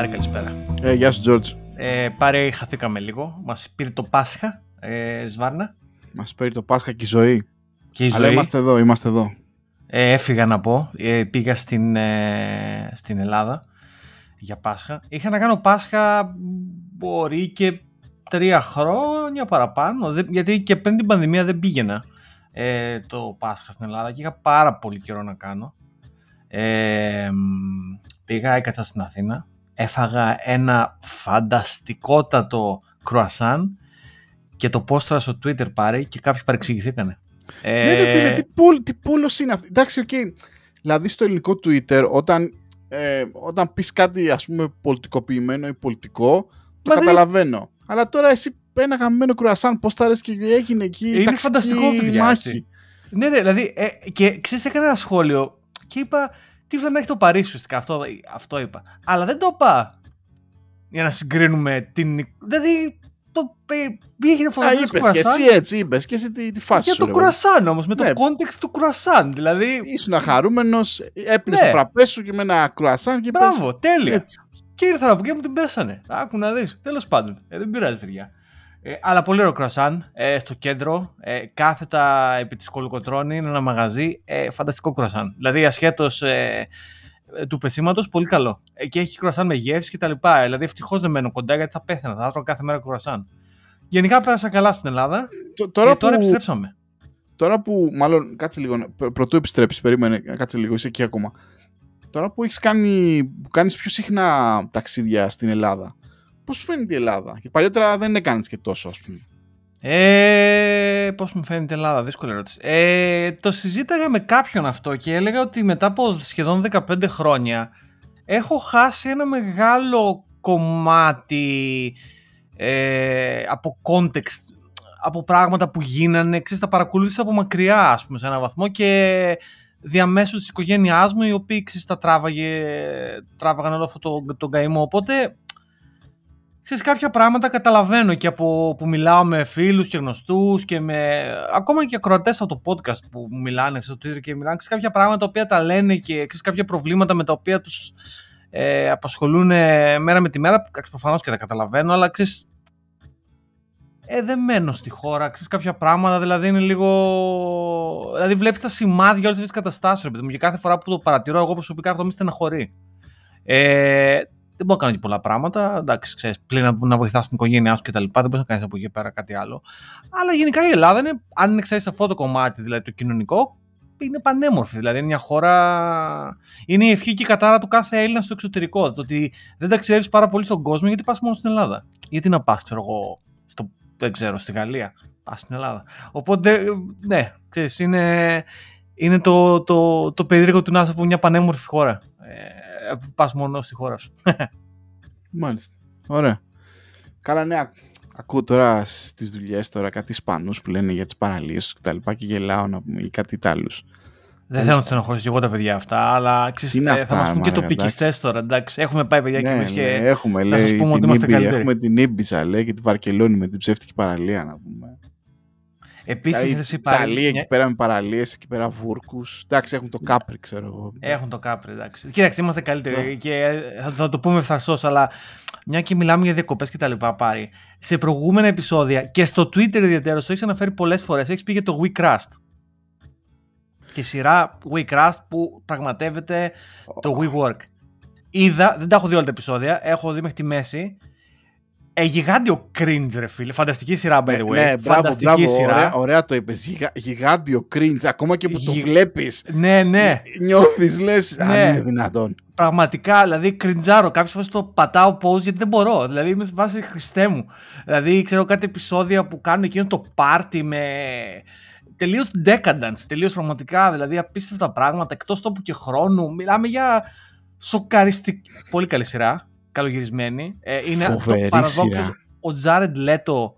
Πάρε καλησπέρα. Ε, γεια σου, Τζόρτζ. Ε, πάρε, χαθήκαμε λίγο. Μας πήρε το Πάσχα, ε, Σβάρνα. Μας πήρε το Πάσχα και η ζωή. Και η ζωή. Αλλά είμαστε εδώ, είμαστε εδώ. Ε, έφυγα να πω. Ε, πήγα στην, ε, στην Ελλάδα για Πάσχα. Είχα να κάνω Πάσχα μπορεί και τρία χρόνια παραπάνω. Γιατί και πριν την πανδημία δεν πήγαινα ε, το Πάσχα στην Ελλάδα και είχα πάρα πολύ καιρό να κάνω. Ε, πήγα, έκατσα στην Αθήνα, έφαγα ένα φανταστικότατο κρουασάν και το πόσταρα στο Twitter πάρει και κάποιοι παρεξηγηθήκανε. Ε... Ναι, ρε φίλε, τι, πόλ, τι πόλωση είναι αυτή. Εντάξει, OK. Okay. Δηλαδή στο ελληνικό Twitter, όταν, ε, όταν πεις κάτι ας πούμε πολιτικοποιημένο ή πολιτικό, το Μα καταλαβαίνω. Δεν... Αλλά τώρα εσύ ένα γαμημένο κρουασάν, ποστάρεις και έγινε εκεί Είναι φανταστικό, παιδιά. Μάχη. Ναι, ναι, δηλαδή, ε, και ξέρεις, έκανα ένα σχόλιο και είπα, τι να έχει το Παρίσι ουσιαστικά, αυτό, αυτό είπα. Αλλά δεν το είπα για να συγκρίνουμε την... Δηλαδή, το πήγε φωτογραφία του είπες και εσύ έτσι, είπες και εσύ τη, τη φάση Για σου. το κουρασάν όμως, με ναι. το context του κουρασάν. Δηλαδή... Ήσουν χαρούμενος, έπινες ναι. το φραπέ σου και με ένα κουρασάν και Μπράβο, πες... τέλεια. Έτσι. Και ήρθα από εκεί μου την πέσανε. Άκου να δεις. Τέλος πάντων. Ε, δεν πειράζει παιδιά. Ε, αλλά πολύ ωραίο κρουασάν ε, στο κέντρο. Ε, κάθετα επί της Κολοκοτρώνη είναι ένα μαγαζί. Ε, φανταστικό κρουασάν. Δηλαδή ασχέτως ε, του πεσήματος, πολύ καλό. Ε, και έχει κρουασάν με γεύση κτλ. Δηλαδή ευτυχώς δεν μένω κοντά γιατί θα πέθαινα. Θα τρώω κάθε μέρα κρουασάν. Γενικά πέρασα καλά στην Ελλάδα. τώρα και τώρα που... επιστρέψαμε. Τώρα που, μάλλον, κάτσε λίγο, πρωτού επιστρέψεις, περίμενε, κάτσε λίγο, είσαι εκεί ακόμα. Τώρα που έχεις κάνει, που κάνεις πιο συχνά ταξίδια στην Ελλάδα, Πώς σου φαίνεται η Ελλάδα, και παλιότερα δεν έκανες και τόσο, ας πούμε. Ε, Πώς μου φαίνεται η Ελλάδα, δύσκολη ερώτηση. Ε, το συζήταγα με κάποιον αυτό και έλεγα ότι μετά από σχεδόν 15 χρόνια έχω χάσει ένα μεγάλο κομμάτι ε, από context, από πράγματα που γίνανε. Ξέρεις, τα παρακολούθησα από μακριά, ας πούμε, σε έναν βαθμό και διαμέσου της οικογένειάς μου, οι οποίοι ξέρεις, τα τράβαγε, τράβαγαν όλο αυτό τον το καημό. Οπότε ξέρεις, κάποια πράγματα καταλαβαίνω και από που μιλάω με φίλους και γνωστούς και με ακόμα και ακροατές από το podcast που μιλάνε στο Twitter και μιλάνε, ξέρεις, κάποια πράγματα τα οποία τα λένε και ξέρεις, κάποια προβλήματα με τα οποία τους ε, απασχολούν μέρα με τη μέρα, προφανώς και τα καταλαβαίνω, αλλά ξέρεις, ε, δεν μένω στη χώρα, ξέρεις κάποια πράγματα, δηλαδή είναι λίγο... Δηλαδή βλέπεις τα σημάδια όλες τις καταστάσεις, ρε, και κάθε φορά που το παρατηρώ εγώ προσωπικά αυτό με στεναχωρεί. Ε, δεν μπορώ να κάνω και πολλά πράγματα. Εντάξει, ξέρεις, πλην να, να βοηθάς την οικογένειά σου κτλ. Δεν μπορείς να κάνεις από εκεί πέρα κάτι άλλο. Αλλά γενικά η Ελλάδα είναι, αν είναι ξέρεις αυτό το κομμάτι, δηλαδή το κοινωνικό, είναι πανέμορφη. Δηλαδή είναι μια χώρα. Είναι η ευχή και η κατάρα του κάθε Έλληνα στο εξωτερικό. Το ότι δεν ταξιδεύει πάρα πολύ στον κόσμο γιατί πας μόνο στην Ελλάδα. Γιατί να πας, ξέρω εγώ, στο, δεν ξέρω, στη Γαλλία. Πας στην Ελλάδα. Οπότε, ναι, ξέρεις, είναι, είναι το, το, το περίεργο του να είσαι από μια πανέμορφη χώρα. Ε, πας μόνο στη χώρα σου. Μάλιστα. Ωραία. Καλά, ναι, ακούω τώρα στις δουλειές τώρα κάτι Ισπανούς που λένε για τις παραλίες και τα λοιπά και γελάω να πούμε ή κάτι Ιτάλου. Δεν θέλω να στενοχωρήσω εγώ τα παιδιά αυτά, αλλά ξέρεις, ε, θα μας πούν και τοπικιστές τώρα. Εντάξει. Έχουμε πάει παιδιά ναι, και, ναι, και έχουμε, λέει, σας πούμε ότι είμαστε καλύτεροι. Έχουμε την Ήμπισα λέει και τη Βαρκελόνη με την ψεύτικη παραλία να πούμε. Επίσης, η Ιταλία εκεί πέρα με παραλίες, εκεί πέρα βούρκους. Εντάξει, έχουν το κάπρι, ξέρω εγώ. Έχουν το κάπρι, εντάξει. Κοίταξε, είμαστε καλύτεροι ναι. και ε, θα το πούμε ευθαρσώ, αλλά μια και μιλάμε για διακοπές και τα λοιπά πάρει. Σε προηγούμενα επεισόδια και στο Twitter ιδιαίτερα το έχεις αναφέρει πολλές φορές. Έχεις πει για το WeCrust. Και σειρά WeCrust που πραγματεύεται το WeWork. Είδα, δεν τα έχω δει όλα τα επεισόδια, έχω δει μέχρι τη μέση ε, γιγάντιο cringe, ρε φίλε. Φανταστική σειρά, by the way. Ναι, μπράβο, μπράβο. Σειρά. Ωραία, ωραία το είπες. Γιγα, γιγάντιο cringe. Ακόμα και που Γι... το βλέπεις. Ναι, ναι. Νιώθεις, λες. Ναι. Αν είναι δυνατόν. Πραγματικά, δηλαδή, κριντζάρω. Κάποιες φορές το πατάω pause γιατί δεν μπορώ. Δηλαδή, είμαι σε βάση Χριστέ μου. Δηλαδή, ξέρω κάτι επεισόδια που κάνουν εκείνο το party με. Τελείως decadence, τελείως πραγματικά, δηλαδή απίστευτα πράγματα εκτός τόπου και χρόνου. Μιλάμε για σοκαριστική. Πολύ καλή σειρά καλογυρισμένη. Ε, είναι Φοβερή το παραδόξο ο Τζάρεντ Λέτο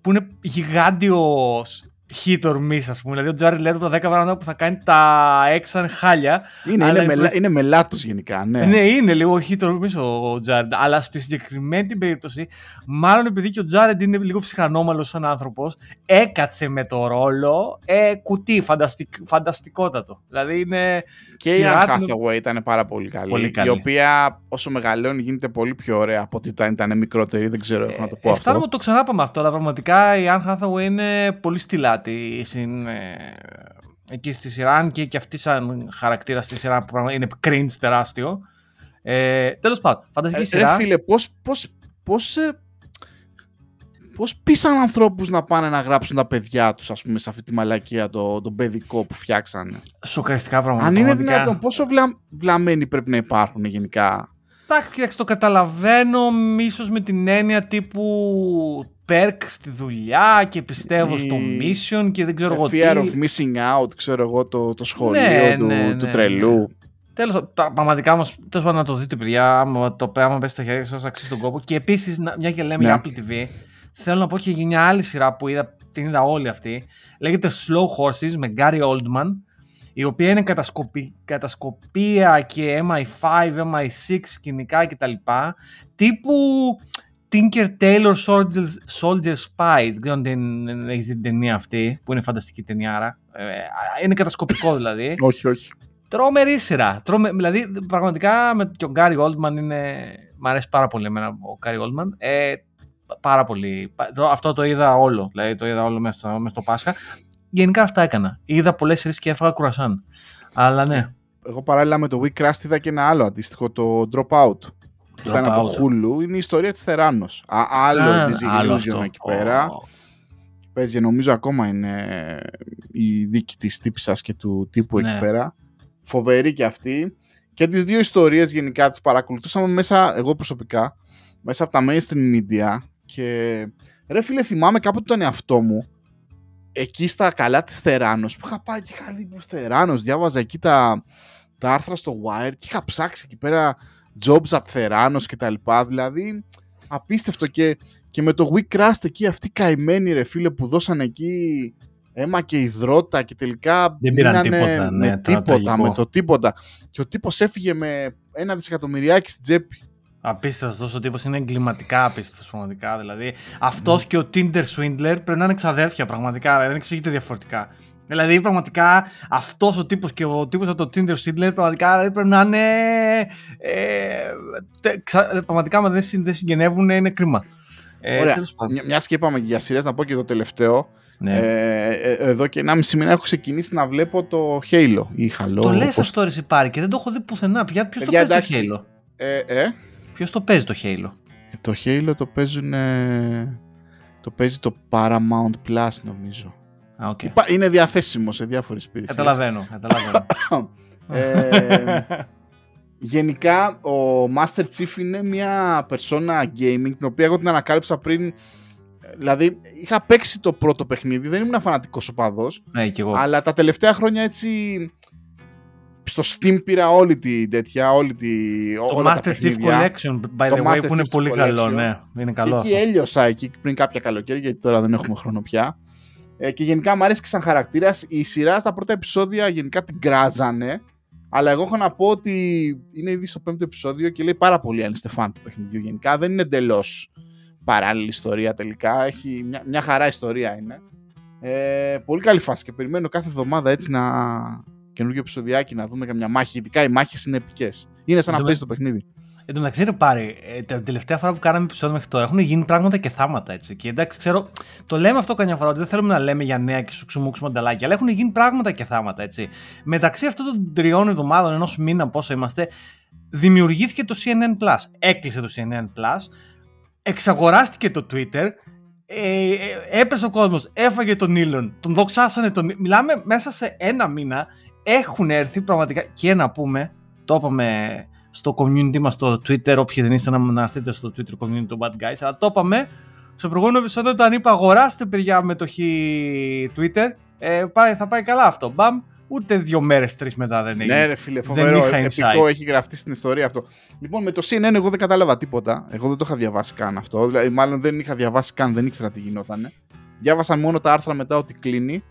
που είναι γιγάντιος hit or miss, ας πούμε. Δηλαδή, ο Τζάρι Λέτο τα 10 πράγματα που θα κάνει τα έξαν χάλια. Είναι, είναι, μελά, είναι μελάτος γενικά, ναι. Ναι, είναι λίγο hit or miss ο Τζάρεντ. Αλλά στη συγκεκριμένη περίπτωση, μάλλον επειδή και ο Τζάρεντ είναι λίγο ψυχανόμαλος σαν άνθρωπος, έκατσε με το ρόλο ε, κουτί, φανταστικ, φανταστικότατο. Δηλαδή είναι. Και η Anne Hathaway ήταν πάρα πολύ καλή, πολύ καλή. Η οποία όσο μεγαλώνει γίνεται πολύ πιο ωραία από ότι όταν ήταν μικρότερη. Δεν ξέρω, έχω να το πω ε, αυτό. Αισθάνομαι το ξανάπαμε αυτό, αλλά πραγματικά η Anne Hathaway είναι πολύ στυλάτη στην, ε, εκεί στη σειρά, και, και αυτή σαν χαρακτήρα στη σειρά που είναι cringe τεράστιο. Ε, Τέλος πάντων, φανταστική ε, σειρά. Ρε φίλε, πώς πώς, πώς, ε, πώς πείσαν ανθρώπους να πάνε να γράψουν τα παιδιά τους, ας πούμε, σε αυτή τη μαλακία, το, το παιδικό που φτιάξανε; Σοκαριστικά πράγματα. Αν είναι δυνατόν, πόσο βλα, βλαμμένοι πρέπει να υπάρχουν γενικά; Εντάξει, κοίταξε, το καταλαβαίνω, ίσω με την έννοια τύπου perk στη δουλειά και πιστεύω στο mission και δεν ξέρω εγώ τι. Fear of missing out, ξέρω εγώ, το, το σχολείο ναι, του, ναι, του ναι, τρελού. Ναι. Τέλο πραγματικά όμως, τέλος πάντων να το δείτε, παιδιά. Άμα το άμα πέσει στα χέρια σας, αξίζει τον κόπο. Και επίσης, μια και λέμε για Apple TV, θέλω να πω και για μια άλλη σειρά που είδα, την είδα όλη αυτή. Λέγεται Slow Horses με Gary Oldman, η οποία είναι κατασκοπή, κατασκοπία και MI5, MI6 σκηνικά κτλ. Τύπου Tinker Tailor Soldier, Soldier Spy. Δεν ξέρω αν την, έχεις δει την ταινία αυτή, που είναι φανταστική ταινιάρα. Ε, είναι κατασκοπικό δηλαδή. όχι, όχι. Τρόμερη σειρά. Τρώμε, δηλαδή, πραγματικά με και ο Γκάρι Oldman είναι... Μ' αρέσει πάρα πολύ εμένα ο Γκάρι Oldman. Ε, πάρα πολύ. Αυτό το είδα όλο. Δηλαδή το είδα όλο μέσα, μέσα στο Πάσχα. Γενικά αυτά έκανα. Είδα πολλές σειρές και έφαγα κουρασάν. Αλλά ναι. Εγώ παράλληλα με το Week Crust είδα και ένα άλλο αντίστοιχο, το Dropout που ήταν από Hulu, είναι η ιστορία της Θεράνος. άλλο ah, Disney εκεί πέρα. Παίζει, νομίζω ακόμα είναι η δίκη της τύπησας και του τύπου εκεί ναι. πέρα. Φοβερή και αυτή. Και τις δύο ιστορίες γενικά τις παρακολουθούσαμε μέσα, εγώ προσωπικά, μέσα από τα mainstream media και ρε φίλε θυμάμαι κάποτε τον εαυτό μου εκεί στα καλά της Θεράνος που είχα πάει και είχα δει που Θεράνος διάβαζα εκεί τα, τα άρθρα στο Wire και είχα ψάξει εκεί πέρα Jobs at Theranos και τα λοιπά, δηλαδή απίστευτο και, και με το Weak Crust εκεί αυτοί οι καημένοι ρε φίλε που δώσαν εκεί αίμα και υδρότα και τελικά δεν πήραν τίποτα, με ναι, τίποτα, με το τίποτα και ο τύπος έφυγε με ένα δισεκατομμυριάκι στην τσέπη Απίστευτος ο τύπος είναι εγκληματικά απίστευτος πραγματικά. Δηλαδή αυτός και ο Tinder Swindler πρέπει να είναι ξαδέρφια πραγματικά. Δεν εξηγείται διαφορετικά. Δηλαδή, πραγματικά αυτός ο τύπος και ο τύπος από το Tinder Swindler πραγματικά δηλαδή, πρέπει να είναι. Ε, ξα, πραγματικά, αν δεν, δεν συγγενεύουν, είναι κρίμα. Ε, Ωραία. Μια και είπαμε για σειρές, να πω και το τελευταίο. Ναι. Ε, ε, εδώ και ένα μισή μήνα έχω ξεκινήσει να βλέπω το Halo ή Halo. Το λες αυτό ρε πάρει και δεν το έχω δει πουθενά. Ποιος το παίζει το Halo; Ε, ε; Ποιος το παίζει το Halo; Ε, το Halo το παίζουν. Το παίζει το Paramount Plus νομίζω okay. Είναι διαθέσιμο σε διάφορες υπηρεσίες. Καταλαβαίνω, καταλαβαίνω. ε, γενικά, ο Master Chief είναι μια persona gaming, την οποία εγώ την ανακάλυψα πριν Δηλαδή, είχα παίξει το πρώτο παιχνίδι, δεν ήμουν φανατικός οπαδός. Ναι, και εγώ. Αλλά τα τελευταία χρόνια έτσι στο Steam πήρα όλη τη τέτοια, όλη τη. Το όλα Master Chief Collection, by the way, που είναι πολύ καλό, ναι. Είναι καλό. Και εκεί έλειωσα εκεί πριν κάποια καλοκαίρι, γιατί τώρα δεν έχουμε χρόνο πια. Ε, και γενικά μου αρέσει και σαν χαρακτήρας. Η σειρά στα πρώτα επεισόδια γενικά την κράζανε. Αλλά εγώ έχω να πω ότι είναι ήδη στο πέμπτο επεισόδιο και λέει πάρα πολύ αν είστε φαν του παιχνιδιού. Γενικά δεν είναι εντελώς παράλληλη ιστορία τελικά. Έχει μια, μια χαρά ιστορία είναι. Ε, πολύ καλή φάση και περιμένω κάθε εβδομάδα έτσι να καινούργιο επεισοδιάκι να δούμε καμιά μάχη. Ειδικά οι μάχες είναι επικές. Είναι σαν να παίζει το παιχνίδι. Εν τω μεταξύ, πάρει, ε, την τελευταία φορά που κάναμε επεισόδιο μέχρι τώρα έχουν γίνει πράγματα και θάματα έτσι. Και εντάξει, ξέρω, το λέμε αυτό καμιά φορά ότι δεν θέλουμε να λέμε για νέα και σου ξουμούξουμε μανταλάκια, αλλά έχουν γίνει πράγματα και θάματα έτσι. Μεταξύ αυτών των τριών εβδομάδων, ενός μήνα πόσο είμαστε, δημιουργήθηκε το CNN Plus. Έκλεισε το CNN Plus, εξαγοράστηκε το Twitter, ε, ε, έπεσε ο κόσμος, έφαγε τον Elon, τον δοξάσανε τον. Μιλάμε μέσα σε ένα μήνα έχουν έρθει πραγματικά και να πούμε, το είπαμε στο community μας στο Twitter, όποιοι δεν είστε να, να έρθετε στο Twitter community του Bad Guys, αλλά το είπαμε στο προηγούμενο επεισόδιο όταν είπα αγοράστε παιδιά με το χ Twitter, ε, πάει, θα πάει καλά αυτό, μπαμ, ούτε δύο μέρες, τρεις μετά δεν έγινε. Ναι, ρε φίλε, φοβερό. Επικό έχει γραφτεί στην ιστορία αυτό. Λοιπόν, με το CNN εγώ δεν κατάλαβα τίποτα. Εγώ δεν το είχα διαβάσει καν αυτό. Δηλαδή, μάλλον δεν είχα διαβάσει καν, δεν ήξερα τι γινόταν. Διάβασαν μόνο τα άρθρα μετά ότι κλείνει.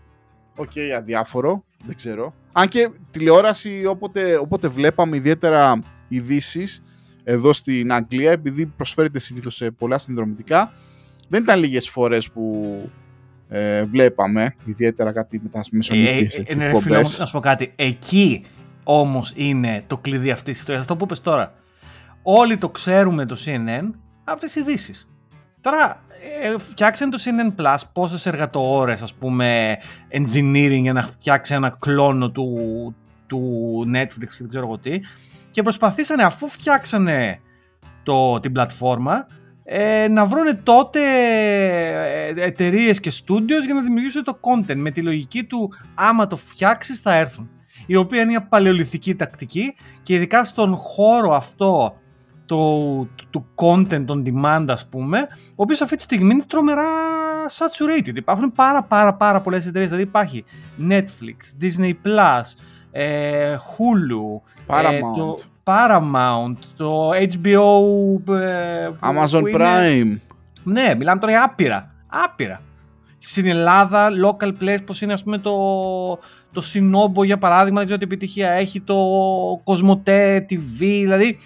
OK, okay, αδιάφορο, δεν ξέρω. Αν και τηλεόραση όποτε, όποτε βλέπαμε ιδιαίτερα ειδήσεις εδώ στην Αγγλία, επειδή προσφέρεται συνήθως σε πολλά συνδρομητικά, δεν ήταν λίγες φορές που ε, βλέπαμε, ιδιαίτερα κάτι με τα μεσονύχτιες ε, ε, ε, να σου πω κάτι, εκεί όμως είναι το κλειδί αυτής της ιστορίας, αυτό που είπες τώρα. Όλοι το ξέρουμε το CNN από τις ειδήσεις. Τώρα, ε, φτιάξαν το CNN Plus πόσες εργατοώρες, ας πούμε, engineering για να φτιάξει ένα κλόνο του, του Netflix δεν ξέρω εγώ τι και προσπαθήσανε αφού φτιάξανε το, την πλατφόρμα ε, να βρούνε τότε ε, εταιρείες και studios για να δημιουργήσουν το content με τη λογική του άμα το φτιάξεις θα έρθουν. Η οποία είναι μια παλαιοληθική τακτική και ειδικά στον χώρο αυτό το, του content on demand ας πούμε, ο οποίος αυτή τη στιγμή είναι τρομερά saturated. Υπάρχουν πάρα πάρα πάρα πολλές εταιρείες, δηλαδή υπάρχει Netflix, Disney+, ε, Hulu, Paramount. Ε, το Paramount, το HBO, ε, Amazon Prime. Ναι, μιλάμε τώρα για άπειρα, άπειρα. Στην Ελλάδα, local players, πώς είναι ας πούμε το, το Sinobo για παράδειγμα, δεν ξέρω τι επιτυχία έχει, το Cosmote TV, δηλαδή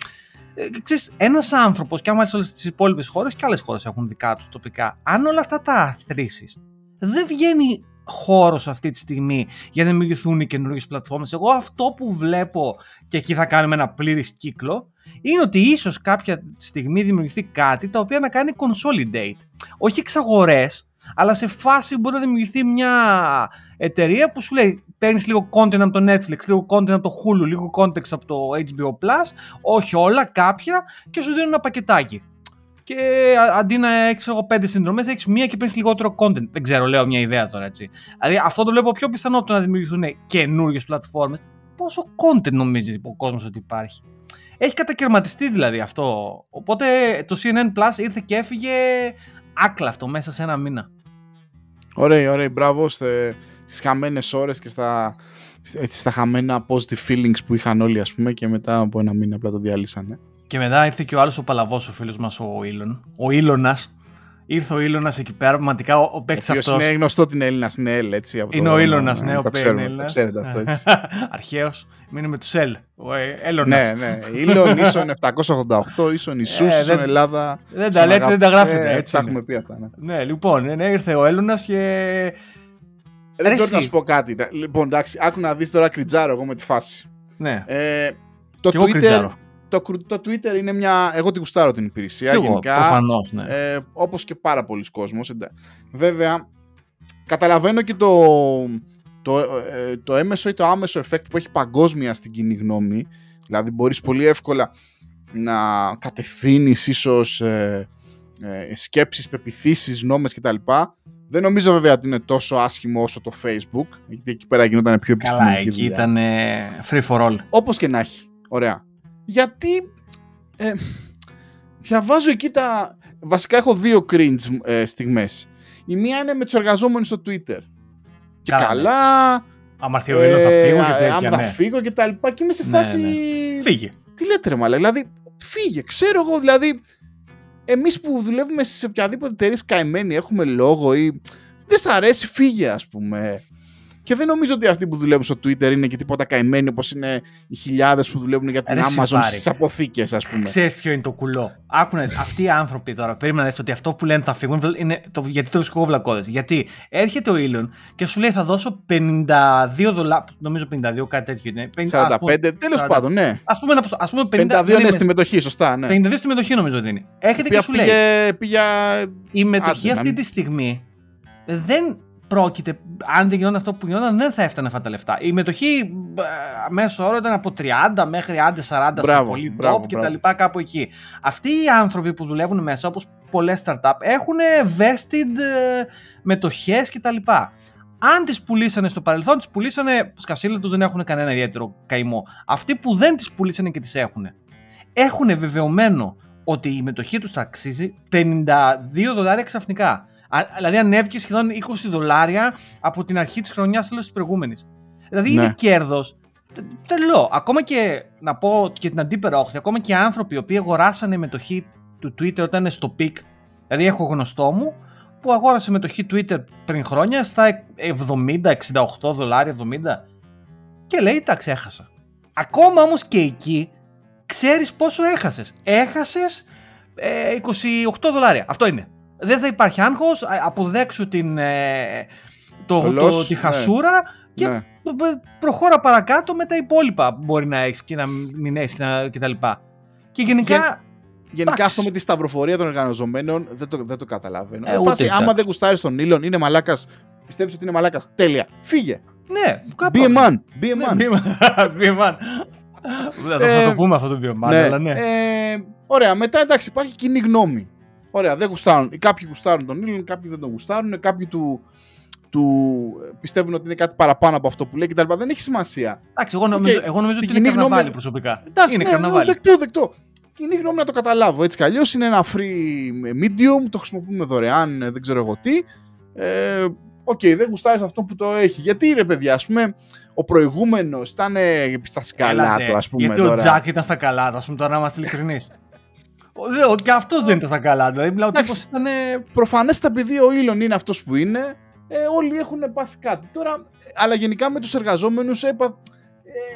ε, ξέρεις, ένας άνθρωπος και άμα είσαι όλες τις υπόλοιπες χώρες και άλλες χώρες έχουν δικά τους τοπικά, αν όλα αυτά τα αθροίσεις, δεν βγαίνει χώρο αυτή τη στιγμή για να δημιουργηθούν οι καινούργιες πλατφόρμες. Εγώ αυτό που βλέπω και εκεί θα κάνουμε ένα πλήρης κύκλο είναι ότι ίσως κάποια στιγμή δημιουργηθεί κάτι το οποίο να κάνει consolidate. Όχι εξαγορές, αλλά σε φάση μπορεί να δημιουργηθεί μια εταιρεία που σου λέει παίρνεις λίγο content από το Netflix, λίγο content από το Hulu, λίγο context από το HBO Plus, όχι όλα, κάποια και σου δίνουν ένα πακετάκι και αντί να έχεις εγώ πέντε συνδρομές, έχεις μία και παίρνεις λιγότερο content. Δεν ξέρω, λέω μια ιδέα τώρα έτσι. Δηλαδή αυτό το βλέπω πιο πιθανό το να δημιουργηθούν καινούριε πλατφόρμες. Πόσο content νομίζεις ο κόσμος ότι υπάρχει; Έχει κατακαιρματιστεί δηλαδή αυτό. Οπότε το CNN Plus ήρθε και έφυγε άκλαυτο μέσα σε ένα μήνα. Ωραία, ωραία. Μπράβο στις χαμένες ώρες και στα, στα χαμένα positive feelings που είχαν όλοι, ας πούμε, και μετά από ένα μήνα απλά το διάλυσαν. Και μετά ήρθε και ο άλλος ο παλαβός, ο φίλος μας ο Ήλον. Ο Ήλωνας. Ήρθε ο Ήλωνας εκεί πέρα. Πραγματικά ο, ο παίκτης αυτός. Είναι γνωστό την Έλληνας, είναι Έλληνα έτσι. Από είναι το... ο Ήλωνας, ναι, ο παίκτη. Το ξέρετε αυτό έτσι. Αρχαίος. Μείνει με τους Ελ. Ο Έλλονα. Ναι, ναι. Ήλον, ίσον 788, ίσον Ισού, ε, ίσον Ελλάδα. Δεν τα λέτε, δεν τα γράφετε. Ε, έτσι τα έχουμε πει αυτά. Ναι, ναι λοιπόν, ναι, ήρθε ο Έλλονα και. Δεν ξέρω να σου πω κάτι. Λοιπόν, εντάξει, άκου να δεις τώρα κριτζάρο εγώ με τη φάση. Ναι. Ε, το Twitter το, το Twitter είναι μια. Εγώ την κουστάρω την υπηρεσία. Και γενικά, προφανώς, ναι. Ε, Όπως και πάρα πολλοί κόσμος. Βέβαια, καταλαβαίνω και το, το, ε, το έμεσο ή το άμεσο effect που έχει παγκόσμια στην κοινή γνώμη. Δηλαδή, μπορείς πολύ εύκολα να κατευθύνεις ίσως ε, ε, σκέψεις, πεπιθήσεις, νόμες κτλ. Δεν νομίζω βέβαια ότι είναι τόσο άσχημο όσο το Facebook, γιατί εκεί πέρα γινόταν πιο επιστημονική Καλά, εκεί ήταν free for all. Όπως και να έχει. Ωραία γιατί ε, διαβάζω εκεί τα... Βασικά έχω δύο cringe ε, στιγμές. Η μία είναι με τους εργαζόμενους στο Twitter. Και καλά... Αν έρθει ο θα φύγω και τέτοια, Αν θα ναι. φύγω και τα λοιπά και είμαι σε ναι, φάση... Ναι, Φύγε. Τι λέτε ρε μαλά, δηλαδή φύγε. Ξέρω εγώ δηλαδή εμείς που δουλεύουμε σε οποιαδήποτε εταιρεία καημένοι έχουμε λόγο ή δεν σ' αρέσει φύγε ας πούμε. Και δεν νομίζω ότι αυτοί που δουλεύουν στο Twitter είναι και τίποτα καημένοι όπως είναι οι χιλιάδες που δουλεύουν για την Amazon στις αποθήκες, ας πούμε. Ξέρεις ποιο είναι το κουλό. Άκουνε, αυτοί οι άνθρωποι τώρα περίμενε ότι αυτό που λένε θα φύγουν είναι το, γιατί το βρίσκω βλακώδες. Γιατί έρχεται ο Elon και σου λέει θα δώσω 52 δολάρια. Νομίζω 52, κάτι τέτοιο είναι. 45, τέλος πάντων, ναι. Α πούμε, ας πούμε 52, 52 είναι στη μετοχή, σωστά. Ναι. 52 στη μετοχή νομίζω ότι είναι. Έρχεται και σου λέει. Πήγε, η μετοχή αυτή τη στιγμή δεν πρόκειται, αν δεν γινόταν αυτό που γινόταν, δεν θα έφτανε αυτά τα λεφτά. Η μετοχή ε, μέσω όρο ήταν από 30 μέχρι άντε 40 μπράβο, στο πολύ top και τα λοιπά κάπου εκεί. Αυτοί οι άνθρωποι που δουλεύουν μέσα, όπως πολλές startup, έχουν vested ε, μετοχές και τα λοιπά. Αν τις πουλήσανε στο παρελθόν, τις πουλήσανε σκασίλα τους, δεν έχουν κανένα ιδιαίτερο καημό. Αυτοί που δεν τις πουλήσανε και τις έχουν, έχουν βεβαιωμένο ότι η μετοχή τους θα αξίζει 52 δολάρια ξαφνικά. Δηλαδή ανέβηκε σχεδόν 20 δολάρια από την αρχή της χρονιάς τέλος της προηγούμενης. Δηλαδή ναι. είναι κέρδο. Τελώ. Ακόμα και να πω και την αντίπερα όχθη, ακόμα και άνθρωποι οι οποίοι αγοράσανε μετοχή του Twitter όταν είναι στο peak. Δηλαδή έχω γνωστό μου που αγόρασε μετοχή Twitter πριν χρόνια στα 70-68 δολάρια, 70 και λέει εντάξει έχασα. Ακόμα όμως και εκεί ξέρεις πόσο έχασες. Έχασες 28 ε, δολάρια. Αυτό είναι. Δεν θα υπάρχει άγχος, αποδέξου την, ε, το, το, τη ναι. χασούρα και ναι. προχώρα παρακάτω με τα υπόλοιπα που μπορεί να έχεις και να μην έχεις και τα λοιπά. Και γενικά... Γενικά αυτό με τη σταυροφορία των εργαζομένων δεν το, δεν το καταλαβαίνω. Ε, φάση, άμα δεν γουστάρεις τον ήλον, είναι μαλάκας. Πιστεύει ότι είναι μαλάκας. Τέλεια. Φύγε. Ναι, κάπου. Be a man. Be a man. Be a man. θα το ε, πούμε αυτό το be a man, ναι. αλλά ναι. Ε, ωραία, μετά εντάξει, υπάρχει κοινή γνώμη. Ωραία, δεν γουστάρουν. Κάποιοι γουστάρουν τον ήλον, κάποιοι δεν τον γουστάρουν. Κάποιοι του, του πιστεύουν ότι είναι κάτι παραπάνω από αυτό που λέει κτλ. Δεν έχει σημασία. Εντάξει, εγώ νομίζω, okay. εγώ νομίζω ότι είναι καρναβάλι γνώμη... προσωπικά. Εντάξει, είναι ναι, καρναβάλι. Δεκτό, δεκτό κοινή γνώμη να το καταλάβω. Έτσι κι αλλιώς είναι ένα free medium, το χρησιμοποιούμε δωρεάν, δεν ξέρω εγώ τι. Ε, OK, okay, δεν γουστάρεις αυτό που το έχει. Γιατί ρε παιδιά, ας πούμε, ο προηγούμενος ήταν στα σκαλά του, ας πούμε. Γιατί τώρα. ο Τζακ ήταν στα καλά του, ας πούμε, τώρα να είμαστε ειλικρινείς. Και αυτός δεν ήταν στα καλά. Δηλαδή, μιλάω τύπος ήταν. Προφανέστατα, επειδή ο Ήλον είναι αυτός που είναι, ε, όλοι έχουν πάθει κάτι. Τώρα, αλλά γενικά με τους εργαζόμενους έπα...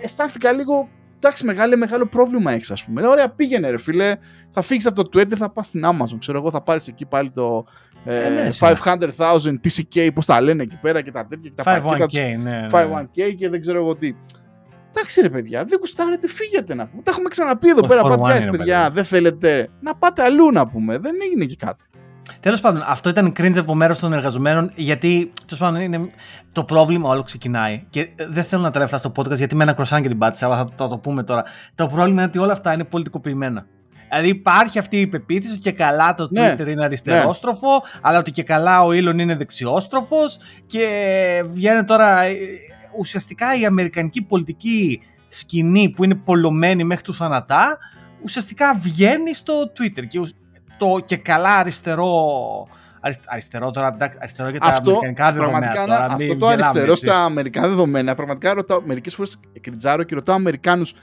ε, αισθάνθηκα λίγο εντάξει, μεγάλο, μεγάλο πρόβλημα έχεις, ας πούμε. Ωραία, πήγαινε, ρε φίλε. Θα φύγεις από το Twitter, θα πας στην Amazon. Ξέρω εγώ, θα πάρεις εκεί πάλι το ε, ναι, 500,000 TCK, πώς τα λένε εκεί πέρα και τα τέτοια και τα 5 k ναι, 5-1K και δεν ξέρω εγώ τι. Εντάξει ρε παιδιά, δεν γουστάρετε, φύγετε να πούμε. Τα έχουμε ξαναπεί εδώ πέρα. Πάτε παιδιά, δεν θέλετε να πάτε αλλού να πούμε. Δεν έγινε και κάτι. Τέλος πάντων, αυτό ήταν cringe από μέρος των εργαζομένων, γιατί τέλος πάντων είναι το πρόβλημα όλο ξεκινάει. Και δεν θέλω να τα λέω αυτά στο podcast, γιατί με ένα κροσάν και την πάτησα, αλλά θα το, το πούμε τώρα. Το πρόβλημα είναι ότι όλα αυτά είναι πολιτικοποιημένα. Δηλαδή υπάρχει αυτή η πεποίθηση ότι και καλά το ναι, Twitter είναι αριστερόστροφο, ναι. αλλά ότι και καλά ο Elon είναι δεξιόστροφος και βγαίνει τώρα ε, ουσιαστικά η αμερικανική πολιτική σκηνή που είναι πολλωμένη μέχρι τους θανατά, ουσιαστικά βγαίνει στο Twitter και το και καλά αριστερό αριστερό τώρα, εντάξει, αριστερό για τα αυτό, αμερικανικά δεδομένα. Πραγματικά, τώρα, αυτό το αριστερό στα αμερικανικά δεδομένα, πραγματικά ρωτάω, μερικές φορές κριτζάρω και ρωτάω Αμερικάνους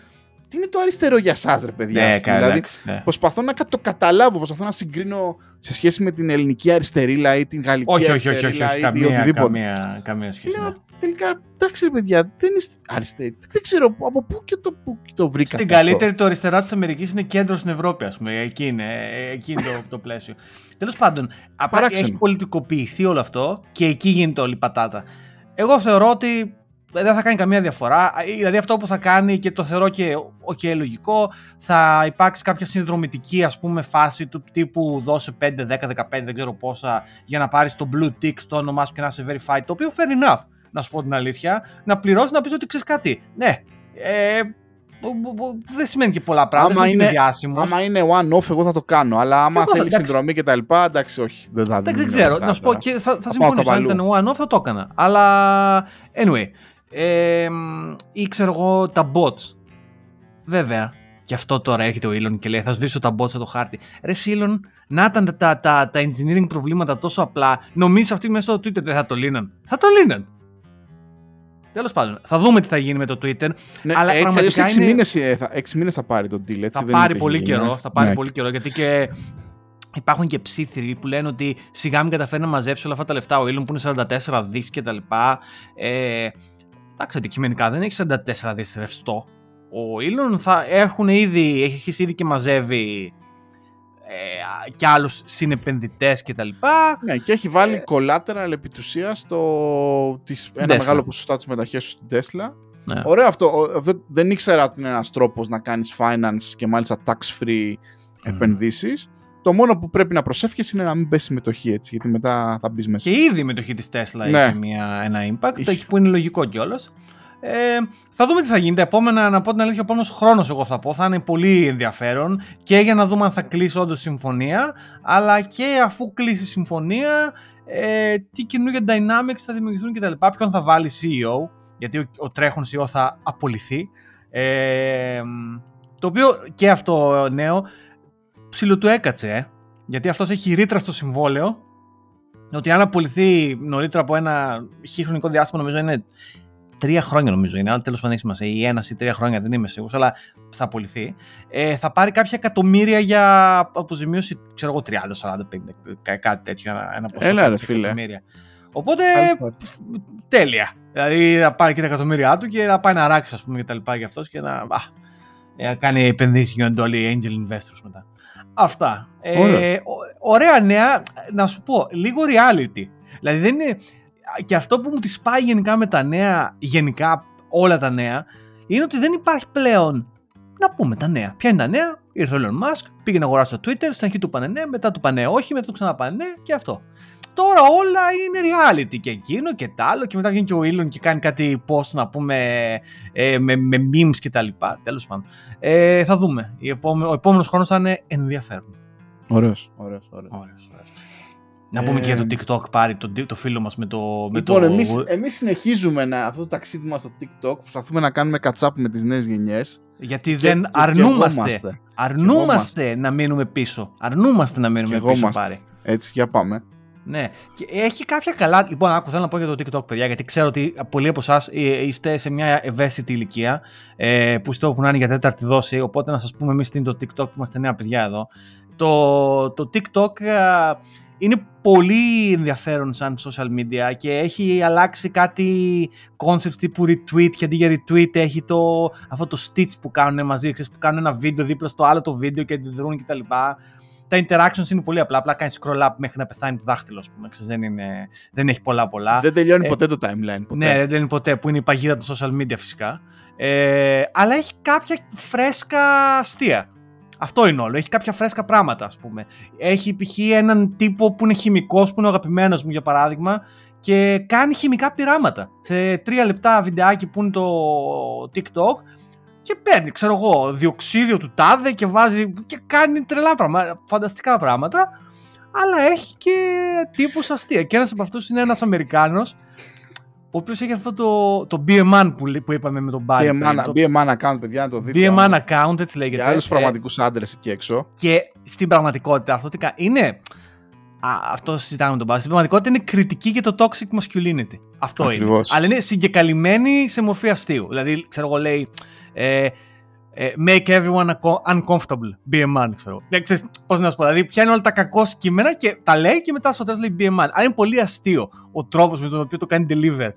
τι είναι το αριστερό για εσά, ρε παιδιά. Ναι, καλά, δηλαδή, ναι. προσπαθώ να το καταλάβω, προσπαθώ να συγκρίνω σε σχέση με την ελληνική αριστερήλα ή την γαλλική όχι, αριστερίλα όχι, όχι, όχι, καμία, οτιδήποτε. Καμία, καμία σχέση. Λέω, ναι. τελικά, εντάξει, ρε παιδιά, δεν είναι αριστερή. Δεν ξέρω από πού και το, πού και το βρήκα. Στην καλύτερη, το αριστερά της Αμερικής είναι κέντρο στην Ευρώπη, ας πούμε. Εκεί είναι, εκεί είναι το, το πλαίσιο. Τέλος πάντων, έχει πολιτικοποιηθεί όλο αυτό και εκεί γίνεται όλη η πατάτα. Εγώ θεωρώ ότι δεν θα κάνει καμία διαφορά. Δηλαδή αυτό που θα κάνει και το θεωρώ και okay, λογικό, θα υπάρξει κάποια συνδρομητική ας πούμε φάση του τύπου δώσε 5, 10, 15, δεν ξέρω πόσα για να πάρεις το blue tick στο όνομά σου και να είσαι verified, το οποίο fair enough, να σου πω την αλήθεια, να πληρώσεις να πεις ότι ξέρεις κάτι. Ναι, ε, δεν σημαίνει και πολλά πράγματα. Άμα είναι, διάσημος. άμα είναι one-off, εγώ θα το κάνω. Αλλά άμα θέλεις συνδρομή και τα λοιπά, εντάξει, όχι. Δεν θα δεν ξέρω. Να σου πω, και θα, θα συμφωνήσω. Αν ήταν one-off, θα το έκανα. Αλλά anyway, ε, ή ξέρω εγώ τα bots. Βέβαια, και αυτό τώρα έρχεται ο Elon και λέει θα σβήσω τα bots από το χάρτη. Ρε Elon, να ήταν τα, τα, τα, τα engineering προβλήματα τόσο απλά, νομίζω αυτοί μέσα στο Twitter δεν θα το λύναν. Θα το λύναν. Τέλος πάντων, θα δούμε τι θα γίνει με το Twitter. Ναι, αλλά έτσι, πραγματικά 6 είναι... μήνες, ε, θα, 6 μήνες θα πάρει το deal. Έτσι, θα, πάρει πολύ καιρό, θα πάρει ναι. πολύ καιρό γιατί και Υπάρχουν και ψήθυροι που λένε ότι σιγά μην καταφέρει να μαζέψει όλα αυτά τα λεφτά ο Elon που είναι 44 δις και τα λοιπά. Ε, Εντάξει, αντικειμενικά δεν έχεις 44 δις ρευστό. Ο Elon θα έχουν ήδη, έχεις ήδη και μαζεύει ε, και άλλους συνεπενδυτές και τα λοιπά. Ναι, και έχει βάλει ε, collateral επί στο, της, ένα μεγάλο ποσοστό της μεταχέσεως στην Tesla. Ναι. Ωραίο αυτό. Δεν, ήξερα ότι είναι ένας τρόπος να κάνεις finance και μάλιστα tax-free mm. επενδύσεις. Το μόνο που πρέπει να προσεύχεσαι είναι να μην πέσει συμμετοχή έτσι, γιατί μετά θα μπεις μέσα. Και ήδη η μετοχή της Tesla ναι. έχει μια, ένα impact, Είχε. εκεί που είναι λογικό κιόλας. Ε, θα δούμε τι θα γίνει. Τα επόμενα, να πω την αλήθεια, ο επόμενο χρόνος, εγώ θα πω, θα είναι πολύ ενδιαφέρον και για να δούμε αν θα κλείσει όντως συμφωνία, αλλά και αφού κλείσει συμφωνία, ε, τι καινούργια dynamics θα δημιουργηθούν κτλ. Ποιον θα βάλει CEO, γιατί ο, ο τρέχον CEO θα απολυθεί. Ε, το οποίο και αυτό νέο ψηλο του έκατσε, ε. γιατί αυτός έχει ρήτρα στο συμβόλαιο ότι αν απολυθεί νωρίτερα από ένα χι χρονικό διάστημα, νομίζω είναι τρία χρόνια νομίζω είναι, αλλά τέλος πάντων έχει σημασία. Ή ένας ή τρία χρόνια δεν είμαι σίγουρος, αλλά θα απολυθεί. Ε, θα πάρει κάποια εκατομμύρια για αποζημίωση, ξέρω εγώ, 30, 40, 50, κάτι τέτοιο. Ένα ποσό. Έλα, ρε, φίλε. Οπότε τέλεια. Δηλαδή θα πάρει και τα εκατομμύρια του και να πάει να ράξει, ας πούμε, και τα λοιπά για αυτός και να, α, να κάνει επενδύσει γίνονται όλοι angel investors μετά. Αυτά. Ε, ωραία νέα, να σου πω, λίγο reality. Δηλαδή δεν είναι. Και αυτό που μου τη πάει γενικά με τα νέα, γενικά όλα τα νέα, είναι ότι δεν υπάρχει πλέον. Να πούμε τα νέα. Ποια είναι τα νέα, ήρθε ο Elon Musk, πήγε να αγοράσει το Twitter, στην αρχή του πάνε ναι, μετά του πάνε όχι, μετά του ξαναπάνε ναι και αυτό. Τώρα όλα είναι reality και εκείνο και τ' άλλο και μετά βγαίνει και ο Elon και κάνει κάτι post να πούμε ε, με, με memes και τα λοιπά. Τέλος πάντων. Ε, θα δούμε. ο επόμενος χρόνος θα είναι ενδιαφέρον. Ωραίος, ωραίος, ωραίος. ωραίος, ωραίος. Να πούμε και για το ε, TikTok πάρει το, το φίλο μας με το... Με λοιπόν, το... Εμείς, εμείς συνεχίζουμε να, αυτό το ταξίδι μας στο TikTok, προσπαθούμε να κάνουμε catch-up με τις νέες γενιές. Γιατί δεν αρνούμαστε, αρνούμαστε να μείνουμε πίσω. Αρνούμαστε να μείνουμε πίσω πάρει. Έτσι, για πάμε. Ναι. Και έχει κάποια καλά. Λοιπόν, άκου, θέλω να πω για το TikTok, παιδιά, γιατί ξέρω ότι πολλοί από εσάς ε, είστε σε μια ευαίσθητη ηλικία ε, που στο που είναι για τέταρτη δόση. Οπότε να σας πούμε εμείς τι είναι το TikTok που είμαστε νέα παιδιά εδώ. Το, το TikTok ε, είναι πολύ ενδιαφέρον σαν social media και έχει αλλάξει κάτι concepts τύπου retweet και αντί για retweet έχει το, αυτό το stitch που κάνουν μαζί, ξέρεις, που κάνουν ένα βίντεο δίπλα στο άλλο το βίντεο και αντιδρούν κτλ τα interactions είναι πολύ απλά. Απλά κάνεις scroll up μέχρι να πεθάνει το δάχτυλο, ας πούμε. δεν, είναι, δεν έχει πολλά πολλά. Δεν τελειώνει ε, ποτέ το timeline. Ποτέ. Ναι, δεν τελειώνει ποτέ, που είναι η παγίδα των social media φυσικά. Ε, αλλά έχει κάποια φρέσκα αστεία. Αυτό είναι όλο. Έχει κάποια φρέσκα πράγματα, ας πούμε. Έχει π.χ. έναν τύπο που είναι χημικός, που είναι ο αγαπημένος μου για παράδειγμα, και κάνει χημικά πειράματα. Σε τρία λεπτά βιντεάκι που είναι το TikTok, και παίρνει, ξέρω εγώ, διοξίδιο του τάδε και βάζει και κάνει τρελά πράγματα, φανταστικά πράγματα. Αλλά έχει και τύπους αστεία. Και ένας από αυτούς είναι ένας Αμερικάνος ο οποίος έχει αυτό το, το BMN που, που είπαμε με τον Barry. BMN, το... BMN account, παιδιά, να το δείτε. BMN account, έτσι λέγεται. Για άλλους ε, πραγματικούς άντρες εκεί έξω. Και στην πραγματικότητα αυτό τι κάνει. Είναι. Α, αυτό συζητάμε με τον Barry. Στην πραγματικότητα είναι κριτική για το toxic masculinity. Αυτό Ακριβώς. είναι. Αλλά είναι συγκεκαλυμμένη σε μορφή αστείου. Δηλαδή, ξέρω εγώ, λέει ε, ε, make everyone uncomfortable, be a man, ξέρω. Δεν ξέρεις πώς να σου πω, δηλαδή πιάνει όλα τα κακό κείμενα και τα λέει και μετά στο τέλος λέει be a man. Αλλά είναι πολύ αστείο ο τρόπος με τον οποίο το κάνει deliver.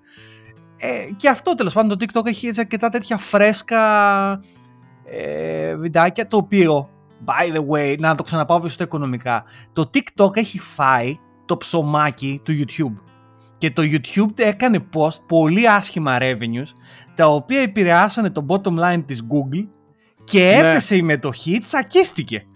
Ε, και αυτό τέλος πάντων το TikTok έχει έτσι αρκετά τέτοια φρέσκα ε, βιντεάκια το οποίο by the way να το ξαναπάω πίσω στο οικονομικά το TikTok έχει φάει το ψωμάκι του YouTube και το YouTube έκανε post πολύ άσχημα revenues τα οποία επηρεάσανε το bottom line της Google και ναι. έπεσε η μετοχή, τσακίστηκε.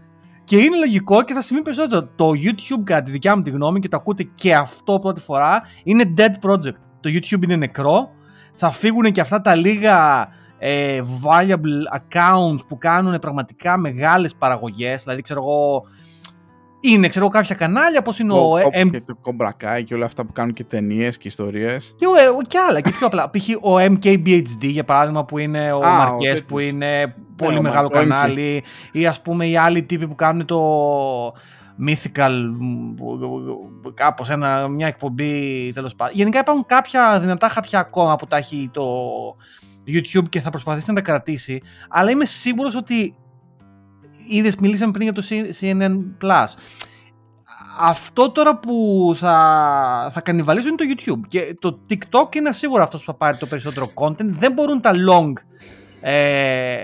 Και είναι λογικό και θα σημαίνει περισσότερο. Το YouTube, κατά τη δικιά μου τη γνώμη, και το ακούτε και αυτό πρώτη φορά, είναι dead project. Το YouTube είναι νεκρό. Θα φύγουν και αυτά τα λίγα ε, valuable accounts που κάνουν πραγματικά μεγάλες παραγωγές. Δηλαδή, ξέρω εγώ, είναι, ξέρω κάποια κανάλια, πώς είναι ο. ο, ο και το Κομπρακάι και όλα αυτά που κάνουν και ταινίες και ιστορίες. Και, ο, και άλλα, και πιο απλά. Π.χ. ο MKBHD για παράδειγμα που είναι ο Μαρκές που είναι πολύ ναι, μεγάλο κανάλι. Ή ας πούμε οι άλλοι τύποι που κάνουν το. Mythical, κάπως ένα, μια εκπομπή τέλος πάντων. Γενικά υπάρχουν κάποια δυνατά χαρτιά ακόμα που τα έχει το YouTube και θα προσπαθήσει να τα κρατήσει, αλλά είμαι σίγουρος ότι είδες μιλήσαμε πριν για το CNN Plus. Αυτό τώρα που θα, θα κανιβαλίσω είναι το YouTube και το TikTok είναι σίγουρα αυτός που θα πάρει το περισσότερο content. Δεν μπορούν τα long, ε,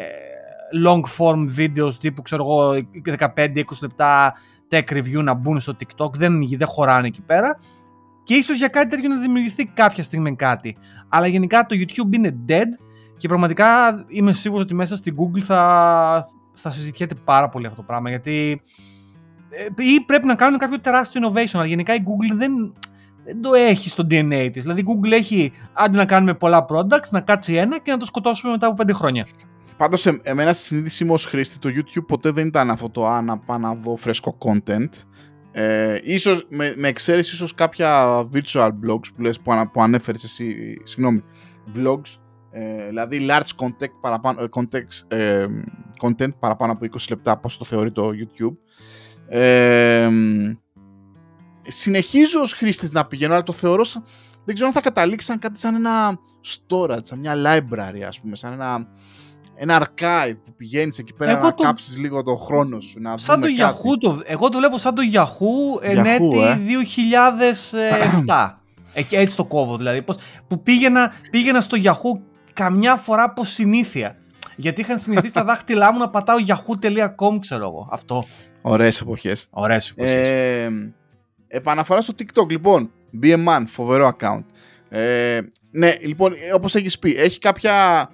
long form videos τύπου ξέρω εγώ 15-20 λεπτά tech review να μπουν στο TikTok. Δεν, δεν χωράνε εκεί πέρα. Και ίσως για κάτι τέτοιο να δημιουργηθεί κάποια στιγμή κάτι. Αλλά γενικά το YouTube είναι dead και πραγματικά είμαι σίγουρος ότι μέσα στην Google θα, θα συζητιέται πάρα πολύ αυτό το πράγμα γιατί ε, ή πρέπει να κάνουν κάποιο τεράστιο innovation αλλά γενικά η Google δεν, δεν το έχει στο DNA της. Δηλαδή η Google έχει άντε να κάνουμε πολλά products, να κάτσει ένα και να το σκοτώσουμε μετά από πέντε χρόνια. Πάντως ε, εμένα στη συνείδησή μου ως χρήστη το YouTube ποτέ δεν ήταν αυτό το «Α, να πάω να δω φρέσκο content». Ε, ίσως, με, με εξαίρεση ίσως κάποια virtual blogs που, λες, που, ανα, που ανέφερες εσύ, συγγνώμη, vlogs ε, δηλαδή large content παραπάνω, ε, context, ε, content παραπάνω από 20 λεπτά πώς το θεωρεί το YouTube. Ε, συνεχίζω ως χρήστης να πηγαίνω, αλλά το θεωρώ δεν ξέρω αν θα καταλήξει σαν κάτι σαν ένα storage, σαν μια library, ας πούμε, σαν ένα, ένα archive που πηγαίνεις εκεί πέρα εγώ να το... κάψεις λίγο τον χρόνο σου. Να σαν το κάτι. Yahoo, το... εγώ το βλέπω σαν το Yahoo, εν έτη ε; 2007. Εκεί, έτσι το κόβω δηλαδή. Πώς, που πήγαινα, πήγαινα στο Yahoo καμιά φορά από συνήθεια. Γιατί είχαν συνηθίσει τα δάχτυλά μου να πατάω yahoo.com, ξέρω εγώ. Αυτό. Ωραίες εποχές. Ωραίες εποχές. Ε, επαναφορά στο TikTok, λοιπόν. BMan, φοβερό account. Ε, ναι, λοιπόν, όπως έχεις πει, έχει κάποια,